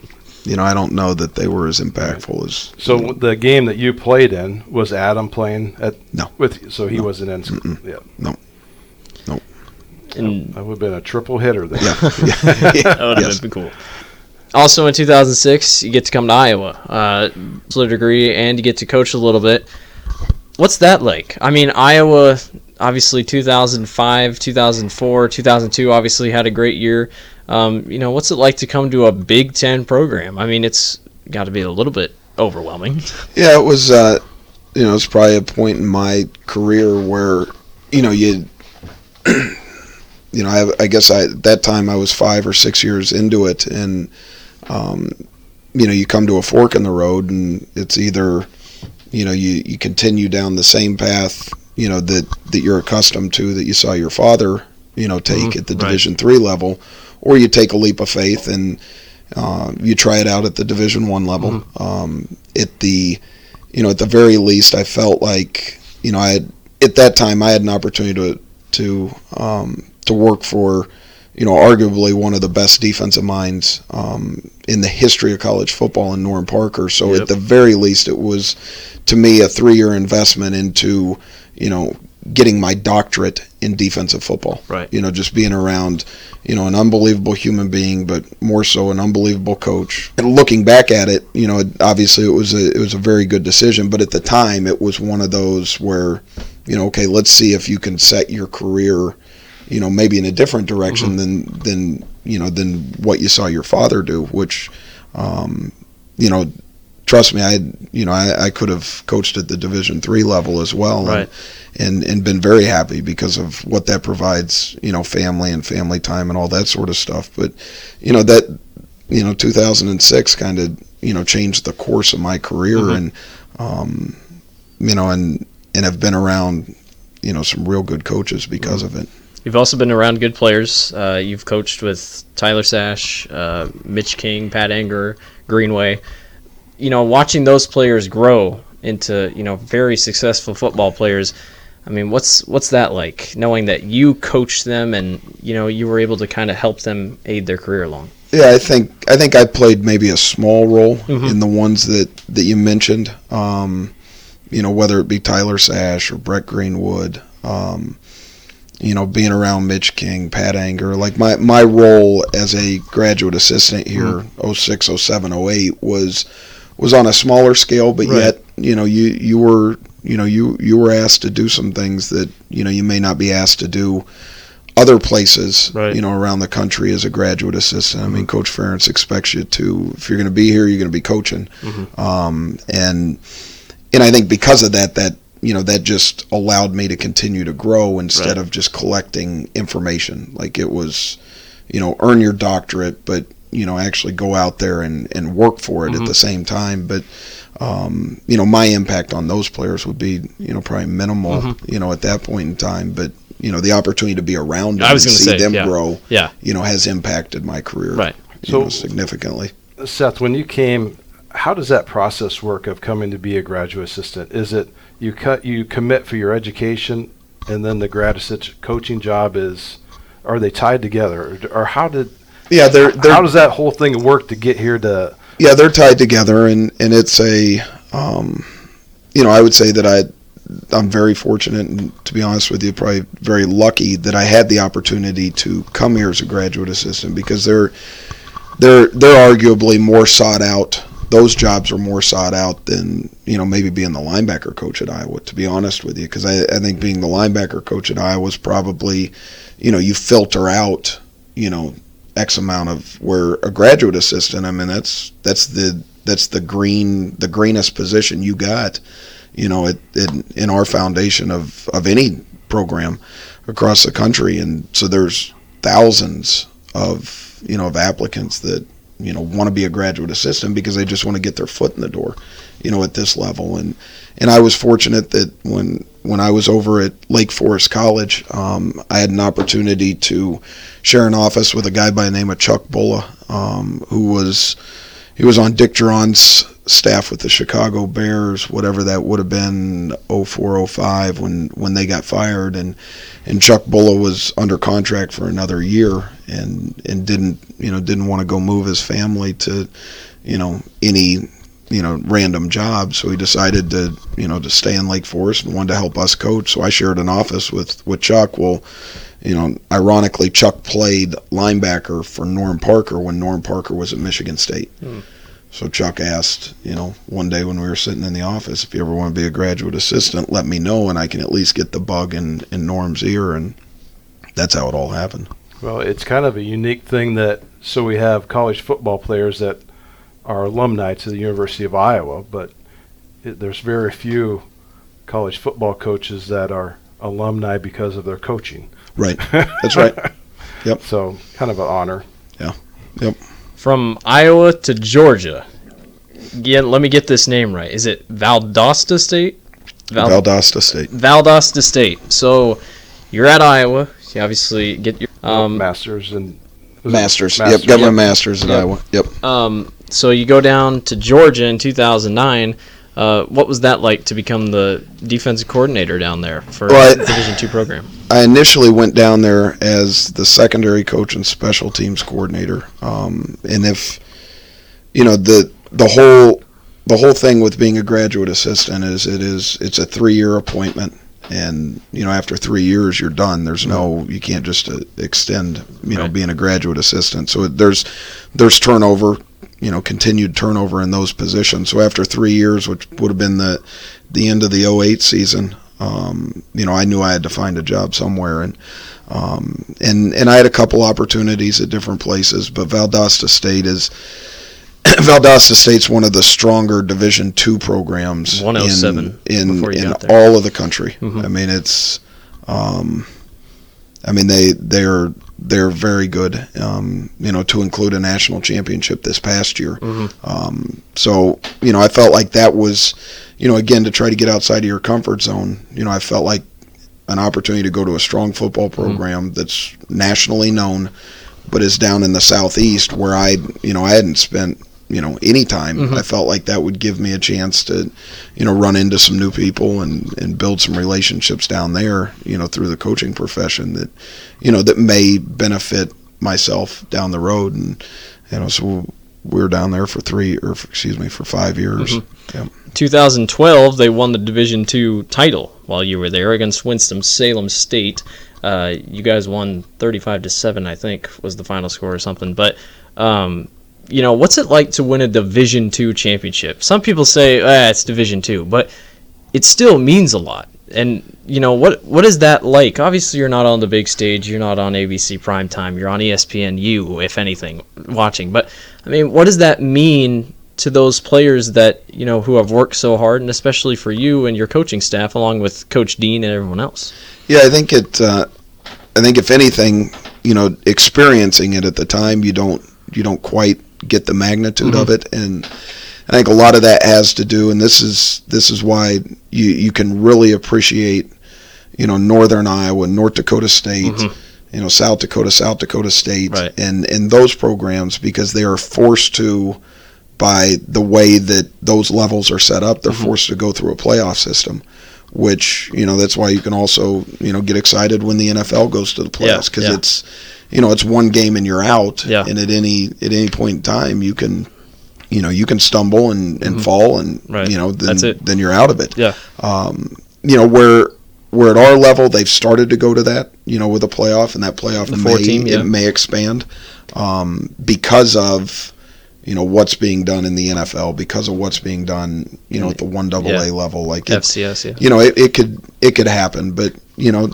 you know, I don't know that they were as impactful as. So you know. the game that you played in was Adam playing at no with you, so he no. wasn't in. Mm-mm. Yeah, no, no. And that would have been a triple hitter there. Yeah, yeah. that would have yes. been cool. Also in 2006, you get to come to Iowa, uh, a degree, and you get to coach a little bit. What's that like? I mean, Iowa, obviously 2005, 2004, 2002, obviously had a great year. Um, you know, what's it like to come to a Big Ten program? I mean, it's got to be a little bit overwhelming. Yeah, it was. Uh, you know, it's probably a point in my career where, you know, you, you know, I, I guess I at that time I was five or six years into it, and, um, you know, you come to a fork in the road, and it's either, you know, you you continue down the same path, you know, that that you're accustomed to, that you saw your father you know take Mhm, at the right. Division three level, or you take a leap of faith and uh, you try it out at the Division one level. Mm-hmm. Um, at the you know at the very least, I felt like you know I had at that time I had an opportunity to to um, to work for you know arguably one of the best defensive minds um, in the history of college football in Norm Parker. So Yep. at the very least, it was to me a three year investment into you know getting my doctorate in defensive football. Right. You know, just being around, you know, an unbelievable human being, but more so an unbelievable coach. And looking back at it, you know, obviously it was a it was a very good decision, but at the time it was one of those where, you know, okay, let's see if you can set your career, you know, maybe in a different direction than than you know than what you saw your father do, which, um, you know. Trust me, I you know I, I could have coached at the Division three level as well, and- Right. and and been very happy because of what that provides, you know, family and family time and all that sort of stuff. But you know that you know 2006 kind of you know changed the course of my career Mhm. and um, you know and and have been around you know some real good coaches because of it. You've also been around good players. Uh, you've coached with Tyler Sash, uh, Mitch King, Pat Angerer, Greenwood. You know, watching those players grow into you know very successful football players. I mean, what's what's that like? Knowing that you coached them and you know you were able to kind of help them aid their career along. Yeah, I think I think I played maybe a small role Mhm. in the ones that that you mentioned. Um, you know, whether it be Tyler Sash or Brett Greenwood. Um, you know, being around Mitch King, Pat Angerer, like my my role as a graduate assistant here, Mm-hmm. 06, 07, 08 was was on a smaller scale, but Right. yet you know you you were you know you you were asked to do some things that you know you may not be asked to do other places Right. Mm-hmm. you know around the country as a graduate assistant. I mean, Coach Ferentz expects you to if you're going to be here, you're going to be coaching, Mhm. um, and and I think because of that, that you know that just allowed me to continue to grow instead Right. of just collecting information. Like it was, you know, earn your doctorate, but you know actually go out there and and work for it Mhm. at the same time. But um, you know, my impact on those players would be you know probably minimal. Mhm. You know, at that point in time, but you know the opportunity to be around them I was and see say, them yeah. grow, Yeah, you know, has impacted my career, Right. You So- know, significantly. Seth, when you came, how does that process work of coming to be a graduate assistant? Is it you cut you commit for your education, and then the grad assistant coaching job is? Are they tied together, or, or how did Yeah, they're, they're how does that whole thing work to get here to? yeah they're tied together and and it's a um, you know i would say that i i'm very fortunate and to be honest with you probably very lucky that i had the opportunity to come here as a graduate assistant because they're they're they're arguably more sought out those jobs are more sought out than you know maybe being the linebacker coach at Iowa. To be honest with you, because I, I think being the linebacker coach at Iowa is probably, you know, you filter out, you know, X amount of where a graduate assistant. I mean, that's that's the that's the green the greenest position you got, you know, it, in in our foundation of of any program across the country, and so there's thousands of you know of applicants that you know want to be a graduate assistant because they just want to get their foot in the door, you know, at this level. And and I was fortunate that when when I was over at Lake Forest College, um, I had an opportunity to share an office with a guy by the name of Chuck Bullough, um, who was he was on Dick Jauron's staff with the Chicago Bears, whatever that would have been 04, 05 when when they got fired, and and Chuck Bullough was under contract for another year and and didn't you know didn't want to go move his family to you know any you know random job. So he decided to you know to stay in Lake Forest and wanted to help us coach. So I shared an office with with Chuck. Well you know ironically Chuck played linebacker for Norm Parker when Norm Parker was at Michigan State. Hmm. so Chuck asked you know one day when we were sitting in the office if you ever want to be a graduate assistant let me know and I can at least get the bug in in Norm's ear. And that's how it all happened. Well, it's kind of a unique thing that so we have college football players that are alumni to the University of Iowa, but it, there's very few college football coaches that are alumni because of their coaching. right that's right Yep. So kind of an honor. Yeah. Yep. From Iowa to Georgia. Yeah, let me get this name right. Is it Valdosta State? Val- Valdosta State Valdosta State. So you're at Iowa. You obviously get your um, Masters and Masters. Masters? Yep, government masters in Yep. Iowa. Yep. Um, so you go down to Georgia in 2009. Uh, what was that like to become the defensive coordinator down there for Well, a Division two program? I initially went down there as the secondary coach and special teams coordinator. Um, and if you know the the whole the whole thing with being a graduate assistant is it is it's a three year appointment, and you know after three years you're done. There's no you can't just uh, extend you know Right. being a graduate assistant. So there's there's turnover. You know, continued turnover in those positions. So after three years, which would have been the the end of the 08 season, um, you know, I knew I had to find a job somewhere, and um, and and I had a couple opportunities at different places, but Valdosta State is Valdosta State's one of the stronger Division two programs in in, in all of the country. Mhm. I mean, it's um, I mean they they're they're very good. Um, you know, to include a national championship this past year. Mhm. Um, so you know, I felt like that was, you know, again to try to get outside of your comfort zone. You know, I felt like an opportunity to go to a strong football program that's nationally known, but is down in the southeast where I, you know, I hadn't spent, you know, any time. Mhm. I felt like that would give me a chance to, you know, run into some new people and and build some relationships down there, you know, through the coaching profession that, you know, that may benefit myself down the road and you know, so we were down there for 3 or excuse me, for 5 years. Mhm. Yep. 2012, they won the Division two title while you were there against Winston Salem State. Uh, you guys won 35 to seven, I think, was the final score or something. But um, you know, what's it like to win a Division two championship? Some people say, ah, it's Division two, but it still means a lot. And you know what? What is that like? Obviously, you're not on the big stage. You're not on ABC primetime. You're on E ESPNU, if anything, watching. But I mean, what does that mean to those players that you know who have worked so hard, and especially for you and your coaching staff, along with Coach Dean and everyone else? Yeah, I think it. Uh, I think if anything, you know, experiencing it at the time, you don't you don't quite get the magnitude of it, and I think a lot of that has to do, and this is this is why you you can really appreciate, you know, Northern Iowa, North Dakota State. Mhm. You know, South Dakota, South Dakota State, Right. and and those programs because they are forced to, by the way that those levels are set up, they're Mhm. forced to go through a playoff system which you know that's why you can also you know get excited when the NFL goes to the playoffs because yeah. it's you know it's one game and you're out Yeah. and at any at any point in time you can you know you can stumble and, and fall and Mm-hmm. Right. you know then That's it. then you're out of it Yeah. um, you know where where at our level they've started to go to that you know with a playoff and that playoff The may team, yeah. it may expand um, because of you know what's being done in the NFL because of what's being done you know at the one double A level like it, FCS, yeah. you know, it, it could it could happen, but you know,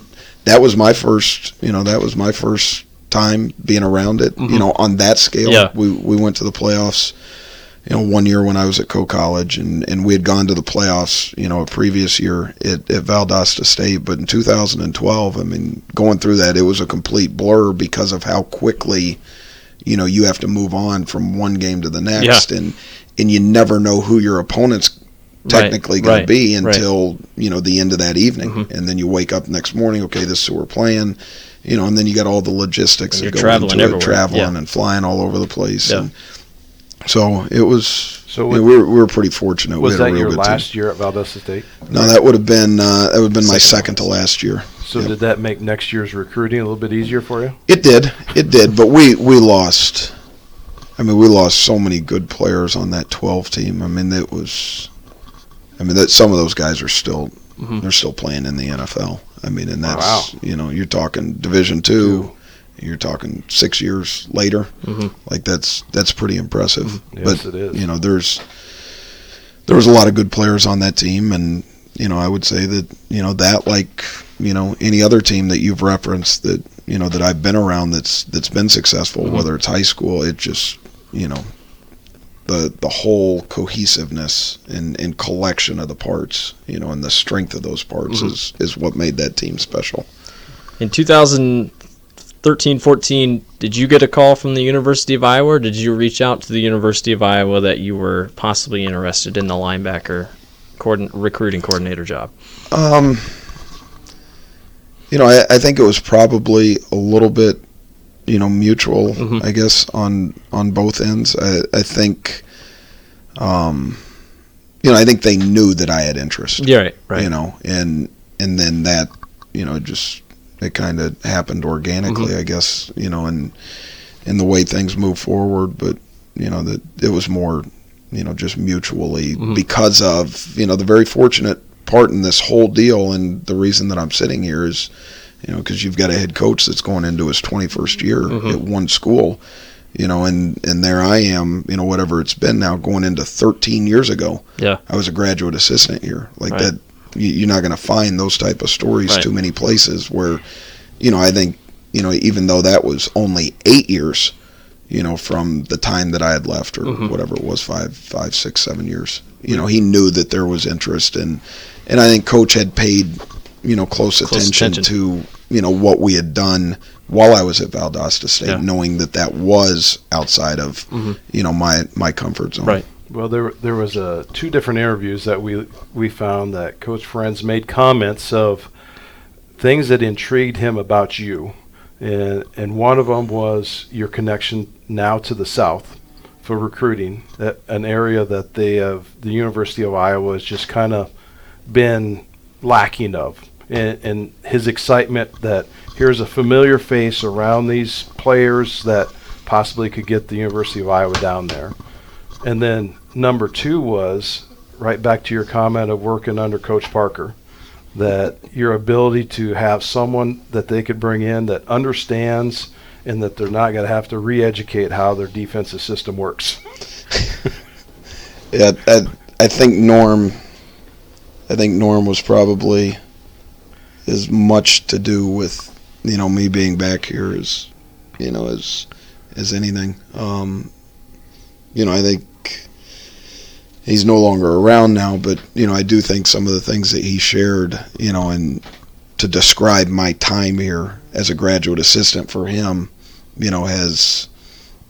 that was my first, you know, that was my first time being around it. Mhm. You know, on that scale, Yeah. we we went to the playoffs. You know, one year when I was at Coe College, and and we had gone to the playoffs. You know, a previous year at, at Valdosta State, but in 2012, I mean, going through that, it was a complete blur because of how quickly. You know, you have to move on from one game to the next, and and you never know who your opponent's Right, technically going right, to be right. until you know the end of that evening, Mhm. and then you wake up next morning. Okay, this is who we're playing, you know, and then you got all the logistics And that you're go traveling into everywhere, it, traveling yeah. and flying all over the place. Yeah. And so it was. So you know, we, were, we were pretty fortunate. we Was had a that real your good last year at Valdosta State? No, that would have been uh, that would have been my Second second to last year. So Yep. did that make next year's recruiting a little bit easier for you? It did. It did. But we we lost. I mean, we lost so many good players on that 12 team. I mean, it was. I mean, that some of those guys are still Mhm. they're still playing in the NFL. I mean, and that's Wow. you know you're talking Division two. You're talking six years later. Mhm. Like that's that's pretty impressive. Yes, but it is. you know, there's there was a lot of good players on that team, and you know, I would say that you know that like you know any other team that you've referenced that you know that I've been around that's that's been successful, Mhm. whether it's high school, it just you know the the whole cohesiveness and, and collection of the parts, you know, and the strength of those parts Mhm. is is what made that team special. In 2013 14, did you get a call from the University of Iowa, or did you reach out to the University of Iowa that you were possibly interested in the linebacker coordin- recruiting coordinator job? Um, You know, I, I think it was probably a little bit, you know, mutual. Mhm. I guess on on both ends. I, I think, um, you know, I think they knew that I had interest. Yeah, right, right. You know, and and then that, you know, just it kind of happened organically, Mm-hmm. I guess. You know, and in the way things move forward, but you know that it was more, you know, just mutually Mhm. because of you know the very fortunate part in this whole deal, and the reason that I'm sitting here is, you know, because you've got a head coach that's going into his 21st year Mhm. at one school. You know, and and there I am, you know, whatever it's been now, going into 13 years ago. Yeah. I was a graduate assistant here. Like Right. that, you, you're not going to find those type of stories Right. too many places. Where, you know, I think, you know, even though that was only eight years, you know, from the time that I had left or Mhm. whatever it was, five, five, six, seven years. You know, he knew that there was interest, and and I think Coach had paid, you know, close, Close attention, attention. to you know what we had done while I was at Valdosta State, Yeah. knowing that that was outside of Mhm. you know my my comfort zone. Right. Well, there there was uh, two different interviews that we we found that Coach Ferentz made comments of things that intrigued him about you, and and one of them was your connection now to the South for recruiting, that an area that they have the University of Iowa has just kind of been lacking of, and, and his excitement that here's a familiar face around these players that possibly could get the University of Iowa down there. And then number two was right back to your comment of working under Coach Parker, that your ability to have someone that they could bring in that understands and that they're not going to have to re-educate how their defensive system works. Yeah, I, I think Norm. I think Norm was probably as much to do with you know me being back here as you know as as anything. Um, you know, I think he's no longer around now, but you know, I do think some of the things that he shared, you know, and to describe my time here as a graduate assistant for him, you know, has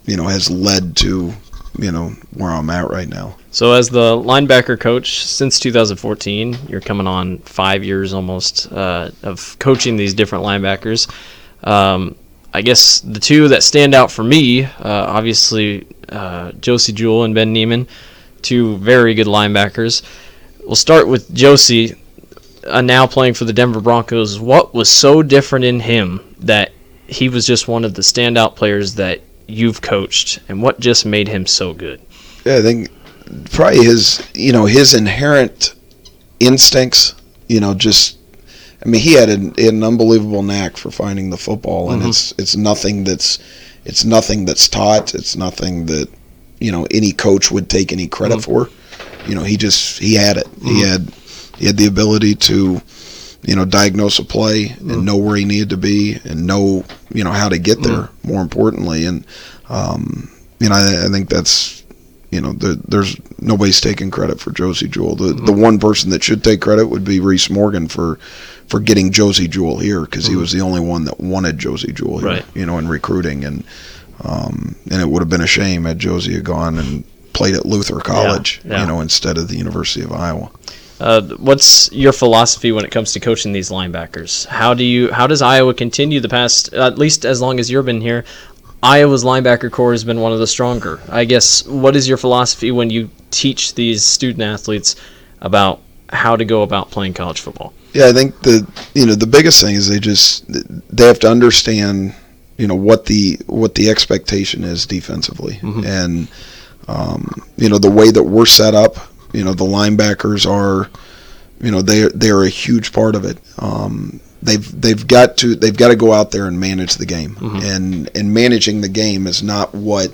you know has led to you know where I'm at right now. So, as the linebacker coach since 2014, you're coming on five years almost uh, of coaching these different linebackers. Um, I guess the two that stand out for me, uh, obviously, uh, Josey Jewell and Ben Niemann, two very good linebackers. We'll start with Josey, uh, now playing for the Denver Broncos. What was so different in him that he was just one of the standout players that you've coached, and what just made him so good? Yeah, I think probably his you know his inherent instincts. You know, just I mean, he had an, an unbelievable knack for finding the football, and Mhm. it's it's nothing that's it's nothing that's taught. It's nothing that you know any coach would take any credit Mhm. for. You know, he just he had it. He Mhm. had he had the ability to you know diagnose a play Mhm. and know where he needed to be and know you know how to get there. More importantly, and um, you know I, I think that's you know, the, there's nobody's taking credit for Josey Jewell. The the one person that should take credit would be Reese Morgan for for getting Josey Jewell here because he was the only one that wanted Josey Jewell here, Right. you know, in recruiting and um, and it would have been a shame had Josey had gone and played at Luther College, yeah. you know, instead of the University of Iowa. Uh, what's your philosophy when it comes to coaching these linebackers? How do you how does Iowa continue the past at least as long as you've been here? Iowa's linebacker core has been one of the stronger. I guess what is your philosophy when you teach these student athletes about how to go about playing college football? Yeah, I think the you know the biggest thing is they just they have to understand you know what the what the expectation is defensively, Mhm. and um, you know the way that we're set up. You know the linebackers are, you know they they are a huge part of it. Um, they've they've got to they've got to go out there and manage the game, Mhm. and and managing the game is not what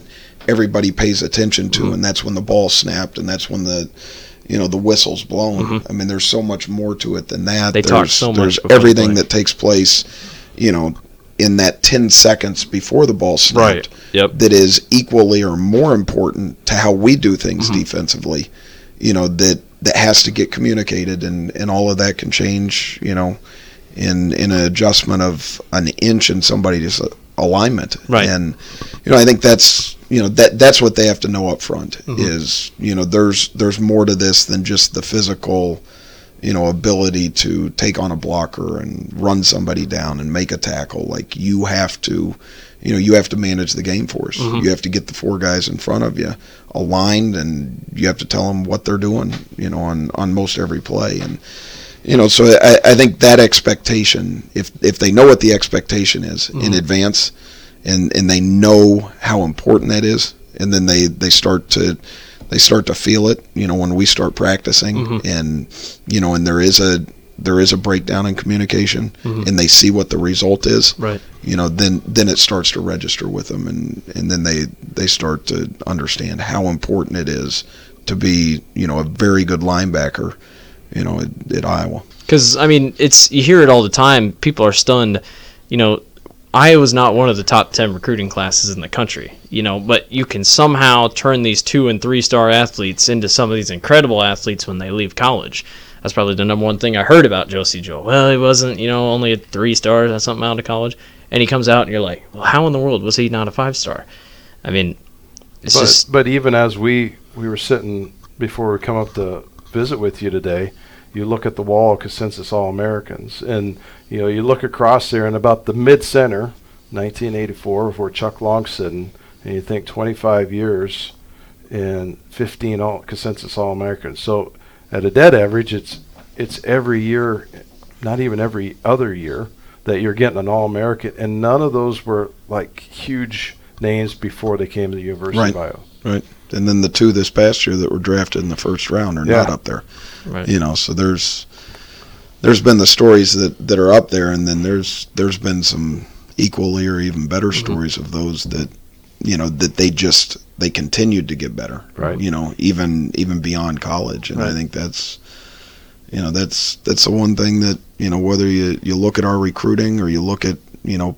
everybody pays attention to, Mhm. and that's when the ball snapped, and that's when the you know the whistle's blown. Mhm. I mean, there's so much more to it than that. They there's, talk so much There's everything that takes place, you know, in that 10 seconds before the ball snapped. Right. Yep. That is equally or more important to how we do things Mhm. defensively. You know that that has to get communicated, and and all of that can change. You know, in in an adjustment of an inch in somebody's alignment. Right. And you know, I think that's you know that that's what they have to know up front Mhm. is you know there's there's more to this than just the physical you know, ability to take on a blocker and run somebody down and make a tackle. Like you have to, you know, you have to manage the game for us. Mm-hmm. You have to get the four guys in front of you aligned, and you have to tell them what they're doing. You know, on on most every play, and you know, so I, I think that expectation, if if they know what the expectation is in mm-hmm. advance, and and they know how important that is, and then they they start to they start to feel it. You know, when we start practicing, mm-hmm. and you know, and there is a there is a breakdown in communication, mm-hmm. and they see what the result is. Right. You know, then then it starts to register with them, and and then they they start to understand how important it is to be you know a very good linebacker. You know, at, at Iowa. Because I mean, it's you hear it all the time. People are stunned. You know, Iowa's not one of the top ten recruiting classes in the country. You know, but you can somehow turn these two and three star athletes into some of these incredible athletes when they leave college. That's probably the number one thing I heard about Josey Jewell. Well, he wasn't, you know, only a three stars or something out of college, and he comes out and you're like, well, how in the world was he not a five star? I mean, it's but, just but even as we we were sitting before we come up to visit with you today, you look at the wall of consensus All Americans, and you know you look across there, and about the mid center, 1984, before Chuck Long's sitting, and you think 25 years and 15 all consensus All Americans. So at a dead average, it's it's every year, not even every other year, that you're getting an All American, and none of those were like huge names before they came to the University Right. of Iowa. Right. And then the two this past year that were drafted in the first round are not up there. right. You know, so there's there's been the stories that, that are up there and then there's there's been some equally or even better Mm-hmm. stories of those that you know, that they just they continued to get better. Right. You know, even even beyond college. And I think that's you know, that's that's the one thing that, you know, whether you, you look at our recruiting or you look at, you know,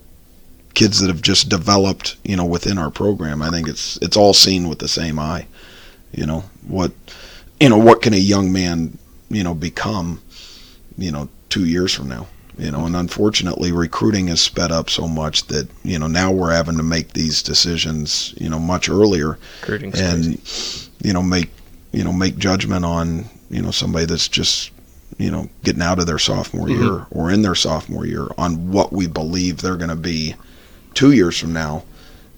kids that have just developed, you know, within our program. I think it's it's all seen with the same eye. You know what, you know what can a young man, you know, become, you know, two years from now. You know, and unfortunately, recruiting has sped up so much that you know now we're having to make these decisions, you know, much earlier, Recruiting's and crazy. you know make you know make judgment on you know somebody that's just you know getting out of their sophomore Mm-hmm. year or in their sophomore year on what we believe they're going to be two years from now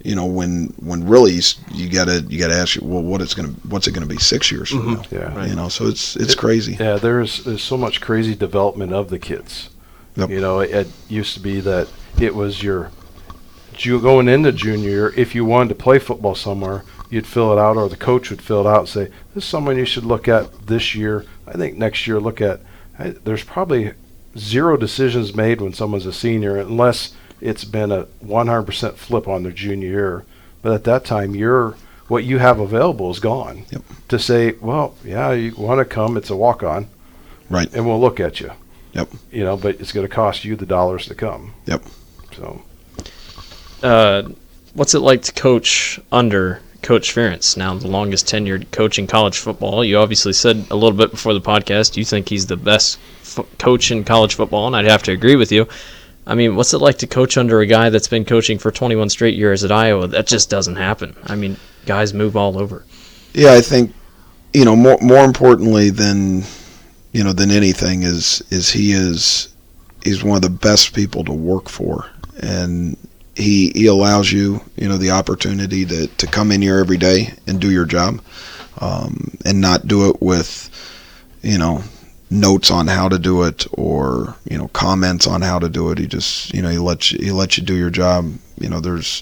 you know when when really you gotta you gotta ask you well what it's gonna what's it gonna be six years from mm-hmm. now Yeah. Right. you know so it's it's It- crazy Yeah, there's there's so much crazy development of the kids. Yep. You know, it, it used to be that it was your ju- going into junior year. If you wanted to play football somewhere, you'd fill it out, or the coach would fill it out and say, "This is someone you should look at this year. I think next year look at." I, there's probably zero decisions made when someone's a senior, unless it's been a 100% flip on their junior year. But at that time, you're what you have available is gone. Yep. To say, well, yeah, you want to come, it's a walk on right and we'll look at you. Yep. You know, but it's going to cost you the dollars to come. Yep. So uh, what's it like to coach under Coach Ferentz, now the longest tenured coach in college football? You obviously said a little bit before the podcast you think he's the best f- coach in college football, and I'd have to agree with you. I mean, what's it like to coach under a guy that's been coaching for 21 straight years at Iowa? That just doesn't happen. I mean, guys move all over. yeah I think you know more more importantly than you know than anything is is he is he's one of the best people to work for and he he allows you you know the opportunity to to come in here every day and do your job um, and not do it with you know notes on how to do it or you know comments on how to do it. He just you know he lets you he lets you do your job. You know there's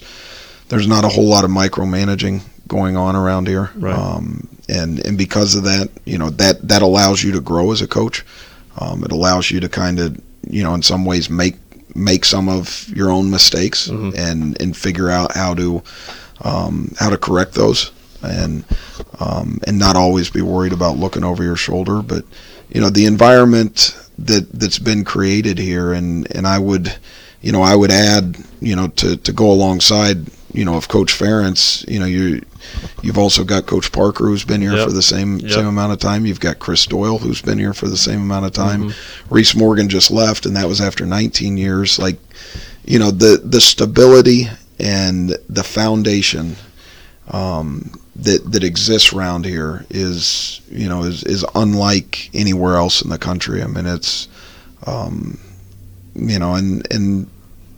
there's not a whole lot of micromanaging going on around here. Right. um, and and because of that you know that that allows you to grow as a coach. Um, it allows you to kind of you know in some ways make make some of your own mistakes Mhm. and and figure out how to um, how to correct those. And um, and not always be worried about looking over your shoulder but you know the environment that that's been created here and and I would you know I would add you know to to go alongside you know of coach Ferentz you know you you've also got coach Parker who's been here Yep. for the same Yep. same amount of time you've got Chris Doyle who's been here for the same amount of time Mm-hmm. Reese Morgan just left and that was after 19 years like you know the the stability and the foundation um, that that exists around here is you know is is unlike anywhere else in the country. I mean, it's um, you know, and and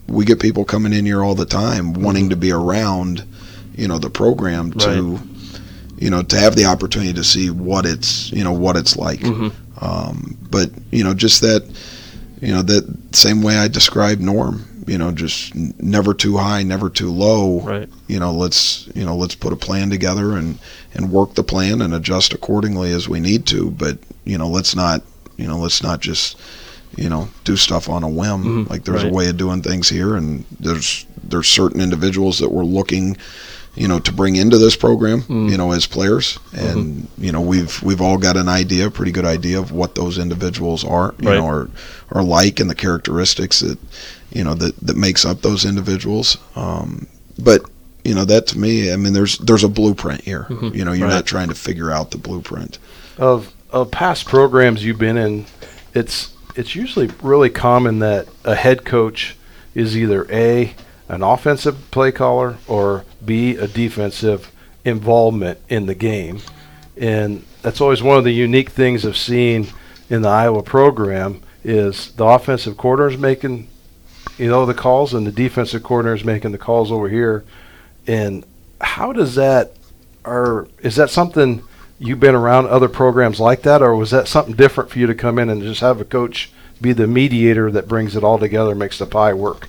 we get people coming in here all the time wanting to be around, you know, the program to, you know, to have the opportunity to see what it's you know what it's like. Mm-hmm. Um, but you know, just that, you know, that same way I described Norm. You know, just never too high, never too low. Right. You know, let's you know let's put a plan together and and work the plan and adjust accordingly as we need to. But you know, let's not you know let's not just you know do stuff on a whim. Mhm, Like there's right. a way of doing things here, and there's there's certain individuals that we're looking you know to bring into this program Mm. you know as players and you know we've we've all got an idea a pretty good idea of what those individuals are you Right. know are are like and the characteristics that you know that that makes up those individuals um but you know that to me i mean there's there's a blueprint here Mhm. you know you're Right. not trying to figure out the blueprint of of past programs you've been in, it's it's usually really common that a head coach is either a an offensive play caller or b a defensive involvement in the game, and that's always one of the unique things of seeing in the Iowa program is the offensive coordinator is making you know the calls and the defensive coordinator is making the calls over here, and how does that or is that something you've been around other programs like that, or was that something different for you to come in and just have a coach be the mediator that brings it all together, makes the pie work?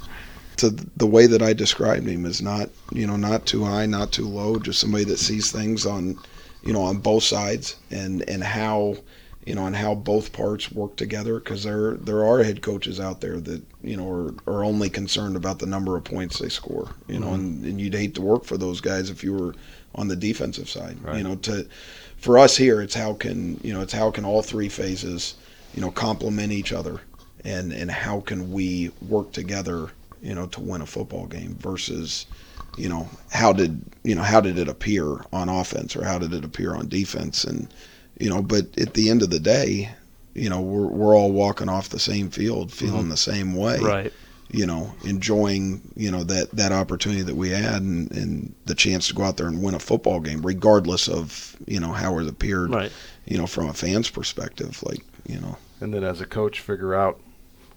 to the way that I described him is not, you know, not too high, not too low, just somebody that sees things on, you know, on both sides and and how, you know, and how both parts work together because there there are head coaches out there that you know are, are only concerned about the number of points they score, you know, mm-hmm. and, and you'd hate to work for those guys if you were on the defensive side, Right. you know, to for us here it's how can you know it's how can all three phases, you know, complement each other and and how can we work together you know to win a football game versus you know how did you know how did it appear on offense or how did it appear on defense and you know but at the end of the day you know we're we're all walking off the same field mm-hmm. feeling the same way Right. you know enjoying you know that that opportunity that we had and, and the chance to go out there and win a football game regardless of you know how it appeared Right. you know from a fan's perspective like you know And then as a coach, figure out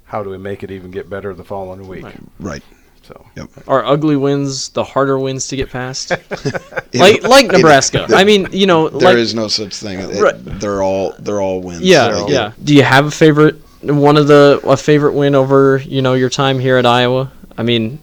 how do we make it even get better the following week. Right. right So Are ugly wins the harder wins to get past? Like know, like it- Nebraska. I mean, you know, There is like no such thing. It- Right. They're all they're all wins. yeah, Like, yeah. Do you have a favorite one of the a favorite win over, you know, your time here at Iowa? I mean,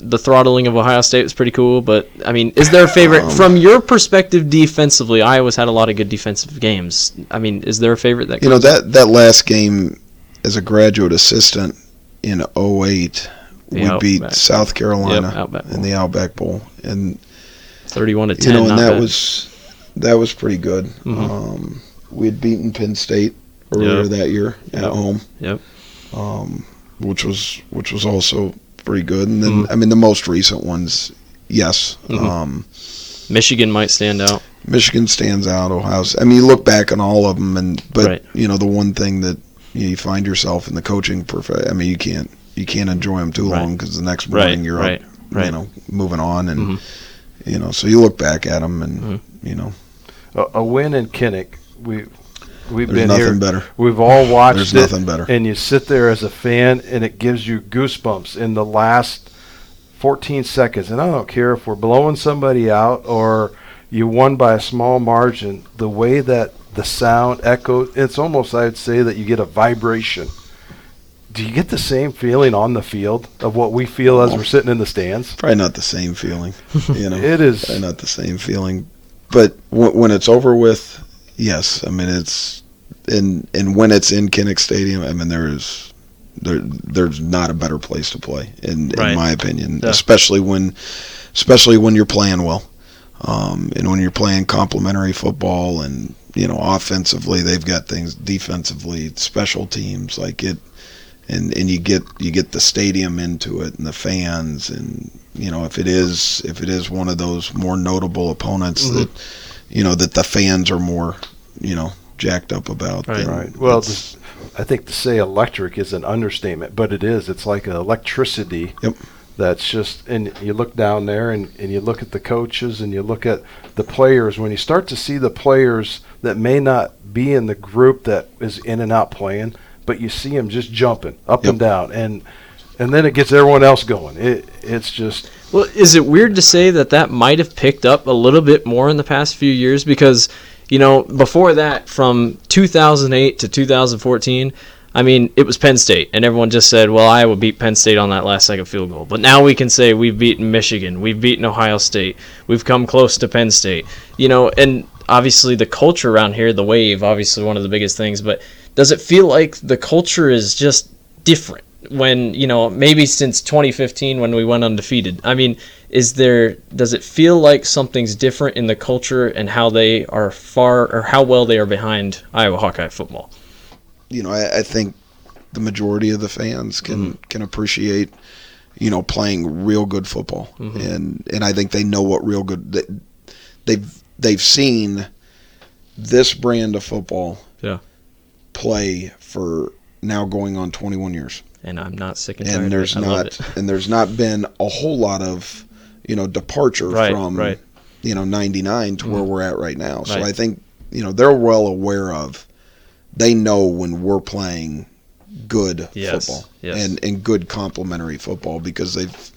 the throttling of Ohio State was pretty cool, but I mean, is there a favorite Um, from your perspective defensively? Iowa's had a lot of good defensive games. I mean, is there a favorite that You know that that last game as a graduate assistant in 08, The we beat South Carolina Yep, in the Outback Bowl, and 31 to 10? you know, and that bad. was that was pretty good. Mhm. Um, we had beaten Penn State earlier Yep. that year at Yep. home, Yep. um, which was which was also pretty good. And then Mhm. I mean the most recent ones, yes. Mhm. Um, Michigan might stand out. Michigan stands out. Ohio. I mean, you look back on all of them, and but Right. you know the one thing that you, know, you find yourself in the coaching perfect. I mean, you can't you can't enjoy them too Right. long because the next morning Right, you're right, up, right. you know, moving on, and Mhm. you know, so you look back at them, and Mhm. you know, a, a win in Kinnick, we we've there's been nothing here. better. We've all watched There's it, nothing better. and you sit there as a fan, and it gives you goosebumps in the last 14 seconds. And I don't care if we're blowing somebody out or you won by a small margin. The way that the sound echoes, it's almost I'd say that you get a vibration. Do you get the same feeling on the field of what we feel as we're sitting in the stands? Probably not the same feeling. You know, It is. Probably not the same feeling. But w- when it's over with, yes. I mean, it's and and when it's in Kinnick Stadium, I mean, there is there there's not a better place to play in Right. in my opinion, Yeah. especially when especially when you're playing well, um, and when you're playing complementary football and you know offensively they've got things defensively special teams like it and and you get you get the stadium into it and the fans and you know if it is if it is one of those more notable opponents Mhm. that you know that the fans are more you know jacked up about Right. then Right. Well, this, I think to say electric is an understatement, but it is. It's like electricity Yep. that's just and you look down there and, and you look at the coaches and you look at the players when you start to see the players that may not be in the group that is in and out playing but you see them just jumping up Yep. and down and and then it gets everyone else going it it's just Well, is it weird to say that that might have picked up a little bit more in the past few years? Because, you know, before that, from 2008 to 2014, I mean, it was Penn State, and everyone just said, well, Iowa beat Penn State on that last second field goal. But now we can say we've beaten Michigan, we've beaten Ohio State, we've come close to Penn State. You know, and obviously the culture around here, the wave, obviously one of the biggest things, but does it feel like the culture is just different? when you know maybe since 2015 when we went undefeated i mean is there does it feel like something's different in the culture and how they are far or how well they are behind iowa hawkeye football you know, I, I think the majority of the fans can mm-hmm. can appreciate, you know, playing real good football, mm-hmm. and and I think they know what real good they, they've they've seen this brand of football. Play for now going on 21 years, and i'm not sick and tired and there's it. I love not and there's not been a whole lot of you know departure Right, from right. you know 99 to where Mhm. we're at right now. So Right. I think you know they're well aware of. They know when we're playing good Yes, football yes. and and good complementary football because they've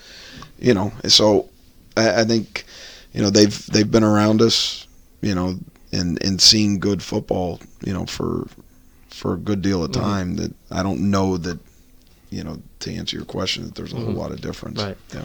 you know so I, I think you know they've they've been around us you know and and seen good football you know for for a good deal of Mhm. time that I don't know that you know to answer your question that there's a whole Mhm. lot of difference Right. yeah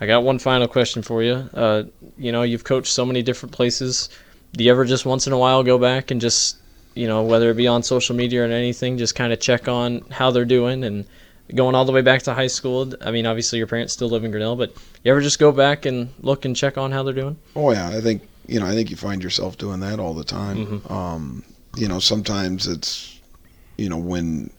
I got one final question for you. Uh, you know, you've coached so many different places. Do you ever just once in a while go back and just, you know, whether it be on social media or anything, just kind of check on how they're doing and going all the way back to high school? I mean, obviously your parents still live in Grinnell, but you ever just go back and look and check on how they're doing? Oh yeah, I think you know I think you find yourself doing that all the time. Mhm. Um, you know, sometimes it's you know when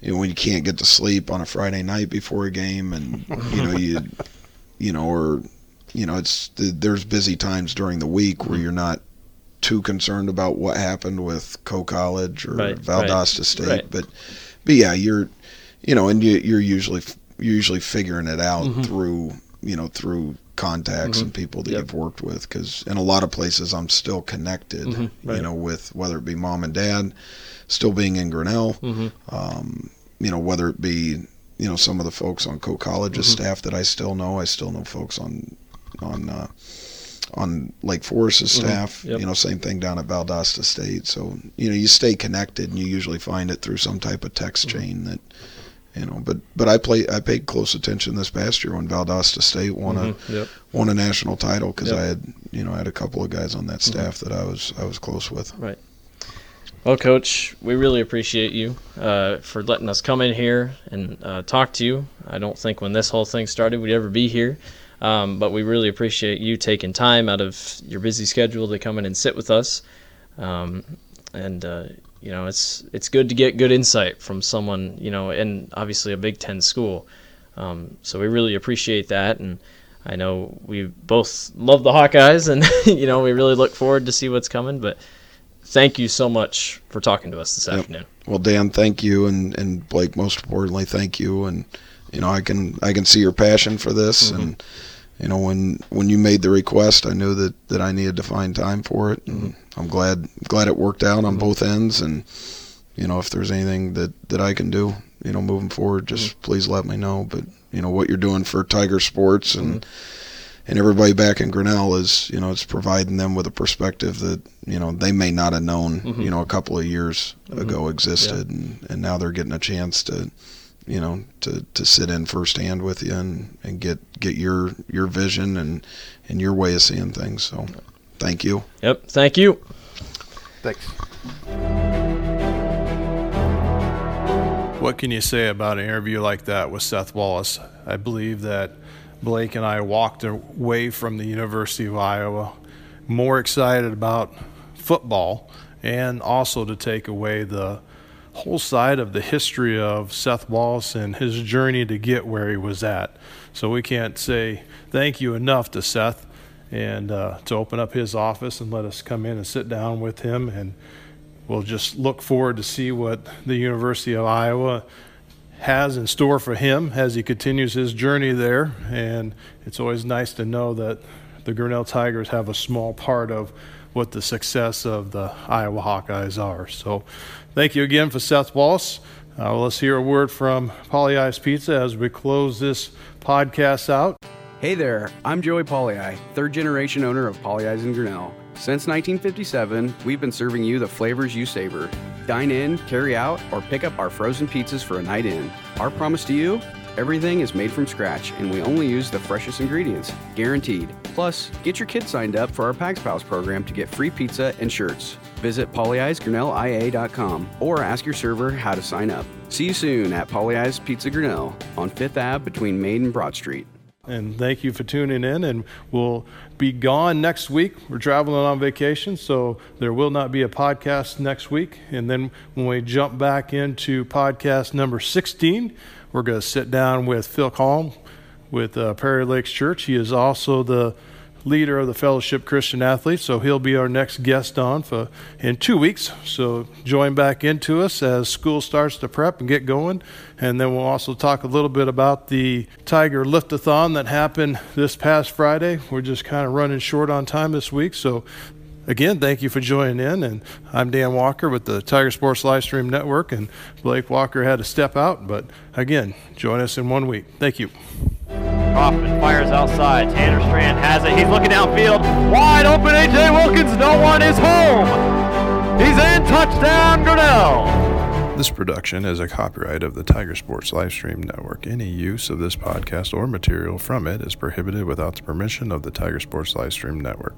you know when you can't get to sleep on a Friday night before a game, and you know you you know or you know it's there's busy times during the week where you're not too concerned about what happened with Coe College or Right, Valdosta right, State, right. but but yeah, you're you know, and you, you're usually you're usually figuring it out Mhm. through you know through contacts Mhm. and people that Yep. you've worked with because in a lot of places I'm still connected Mhm, right. you know with whether it be mom and dad still being in Grinnell Mm-hmm. um, you know whether it be you know some of the folks on Coe College's Mhm. staff that I still know I still know folks on on uh, on Lake Forest's Mhm, staff yep. you know same thing down at Valdosta State so you know you stay connected and you usually find it through some type of text Mm-hmm. chain that you know but but I play I paid close attention this past year when Valdosta State won a Yep. won a national title because Yep. I had you know I had a couple of guys on that staff that I was I was close with. Well, Coach, we really appreciate you uh, for letting us come in here and uh, talk to you. I don't think when this whole thing started we'd ever be here, um, but we really appreciate you taking time out of your busy schedule to come in and sit with us. Um, and uh, you know, it's it's good to get good insight from someone you know, and obviously a Big Ten school. Um, so we really appreciate that, and I know we both love the Hawkeyes, and you know, we really look forward to see what's coming. But thank you so much for talking to us this Yep. afternoon. Well, Dan, thank you, and and Blake, most importantly, thank you, and you know I can I can see your passion for this, Mm-hmm. and you know when when you made the request, I knew that that I needed to find time for it, and Mm-hmm. I'm glad glad it worked out on both ends, and you know if there's anything that that I can do, you know, moving forward, just Mm-hmm. please let me know. But you know what you're doing for Tiger Sports and. Mm-hmm. And everybody back in Grinnell is, you know, it's providing them with a perspective that, you know, they may not have known, Mhm. you know, a couple of years Mhm. ago existed, and, and now they're getting a chance to, you know, to, to sit in firsthand with you and, and get get your your vision and and your way of seeing things. So, thank you. Yep. Thank you. thanks What can you say about an interview like that with Seth Wallace? I believe that Blake and I walked away from the University of Iowa more excited about football and also to take away the whole side of the history of Seth Wallace and his journey to get where he was at. So we can't say thank you enough to Seth and uh, to open up his office and let us come in and sit down with him and we'll just look forward to see what the University of Iowa has in store for him as he continues his journey there. And it's always nice to know that the Grinnell Tigers have a small part of what the success of the Iowa Hawkeyes are. So thank you again for Seth Wallace. Uh, let's hear a word from Pagliai's Pizza as we close this podcast out. Hey there, I'm Joey Pagliai, third generation owner of Pagliai's in Grinnell. Since 1957, we've been serving you the flavors you savor. Dine in, carry out, or pick up our frozen pizzas for a night in. Our promise to you everything is made from scratch, and we only use the freshest ingredients, guaranteed. Plus, get your kids signed up for our Pags Pals program to get free pizza and shirts. Visit polyi'sgrinnellia.com or ask your server how to sign up. See you soon at Pagliai's Pizza Grinnell on 5th Ave between Main and Broad Street. And thank you for tuning in. And we'll be gone next week. We're traveling on vacation, so there will not be a podcast next week. And then when we jump back into podcast number 16, we're going to sit down with Phil Calm with uh, Prairie Lakes Church. He is also the leader of the Fellowship Christian Athletes, so he'll be our next guest on for in two weeks. So join back into us as school starts to prep and get going, and then we'll also talk a little bit about the Tiger Liftathon that happened this past Friday. We're just kind of running short on time this week, so. Again, thank you for joining in, and I'm Dan Walker with the Tiger Sports Livestream Network, and Blake Walker had to step out, but again, join us in one week. Thank you. Hoffman fires outside. Tanner Strand has it. He's looking downfield. Wide open. A.J. Wilkins. No one is home. He's in. Touchdown, Grinnell. This production is a copyright of the Tiger Sports Livestream Network. Any use of this podcast or material from it is prohibited without the permission of the Tiger Sports Livestream Network.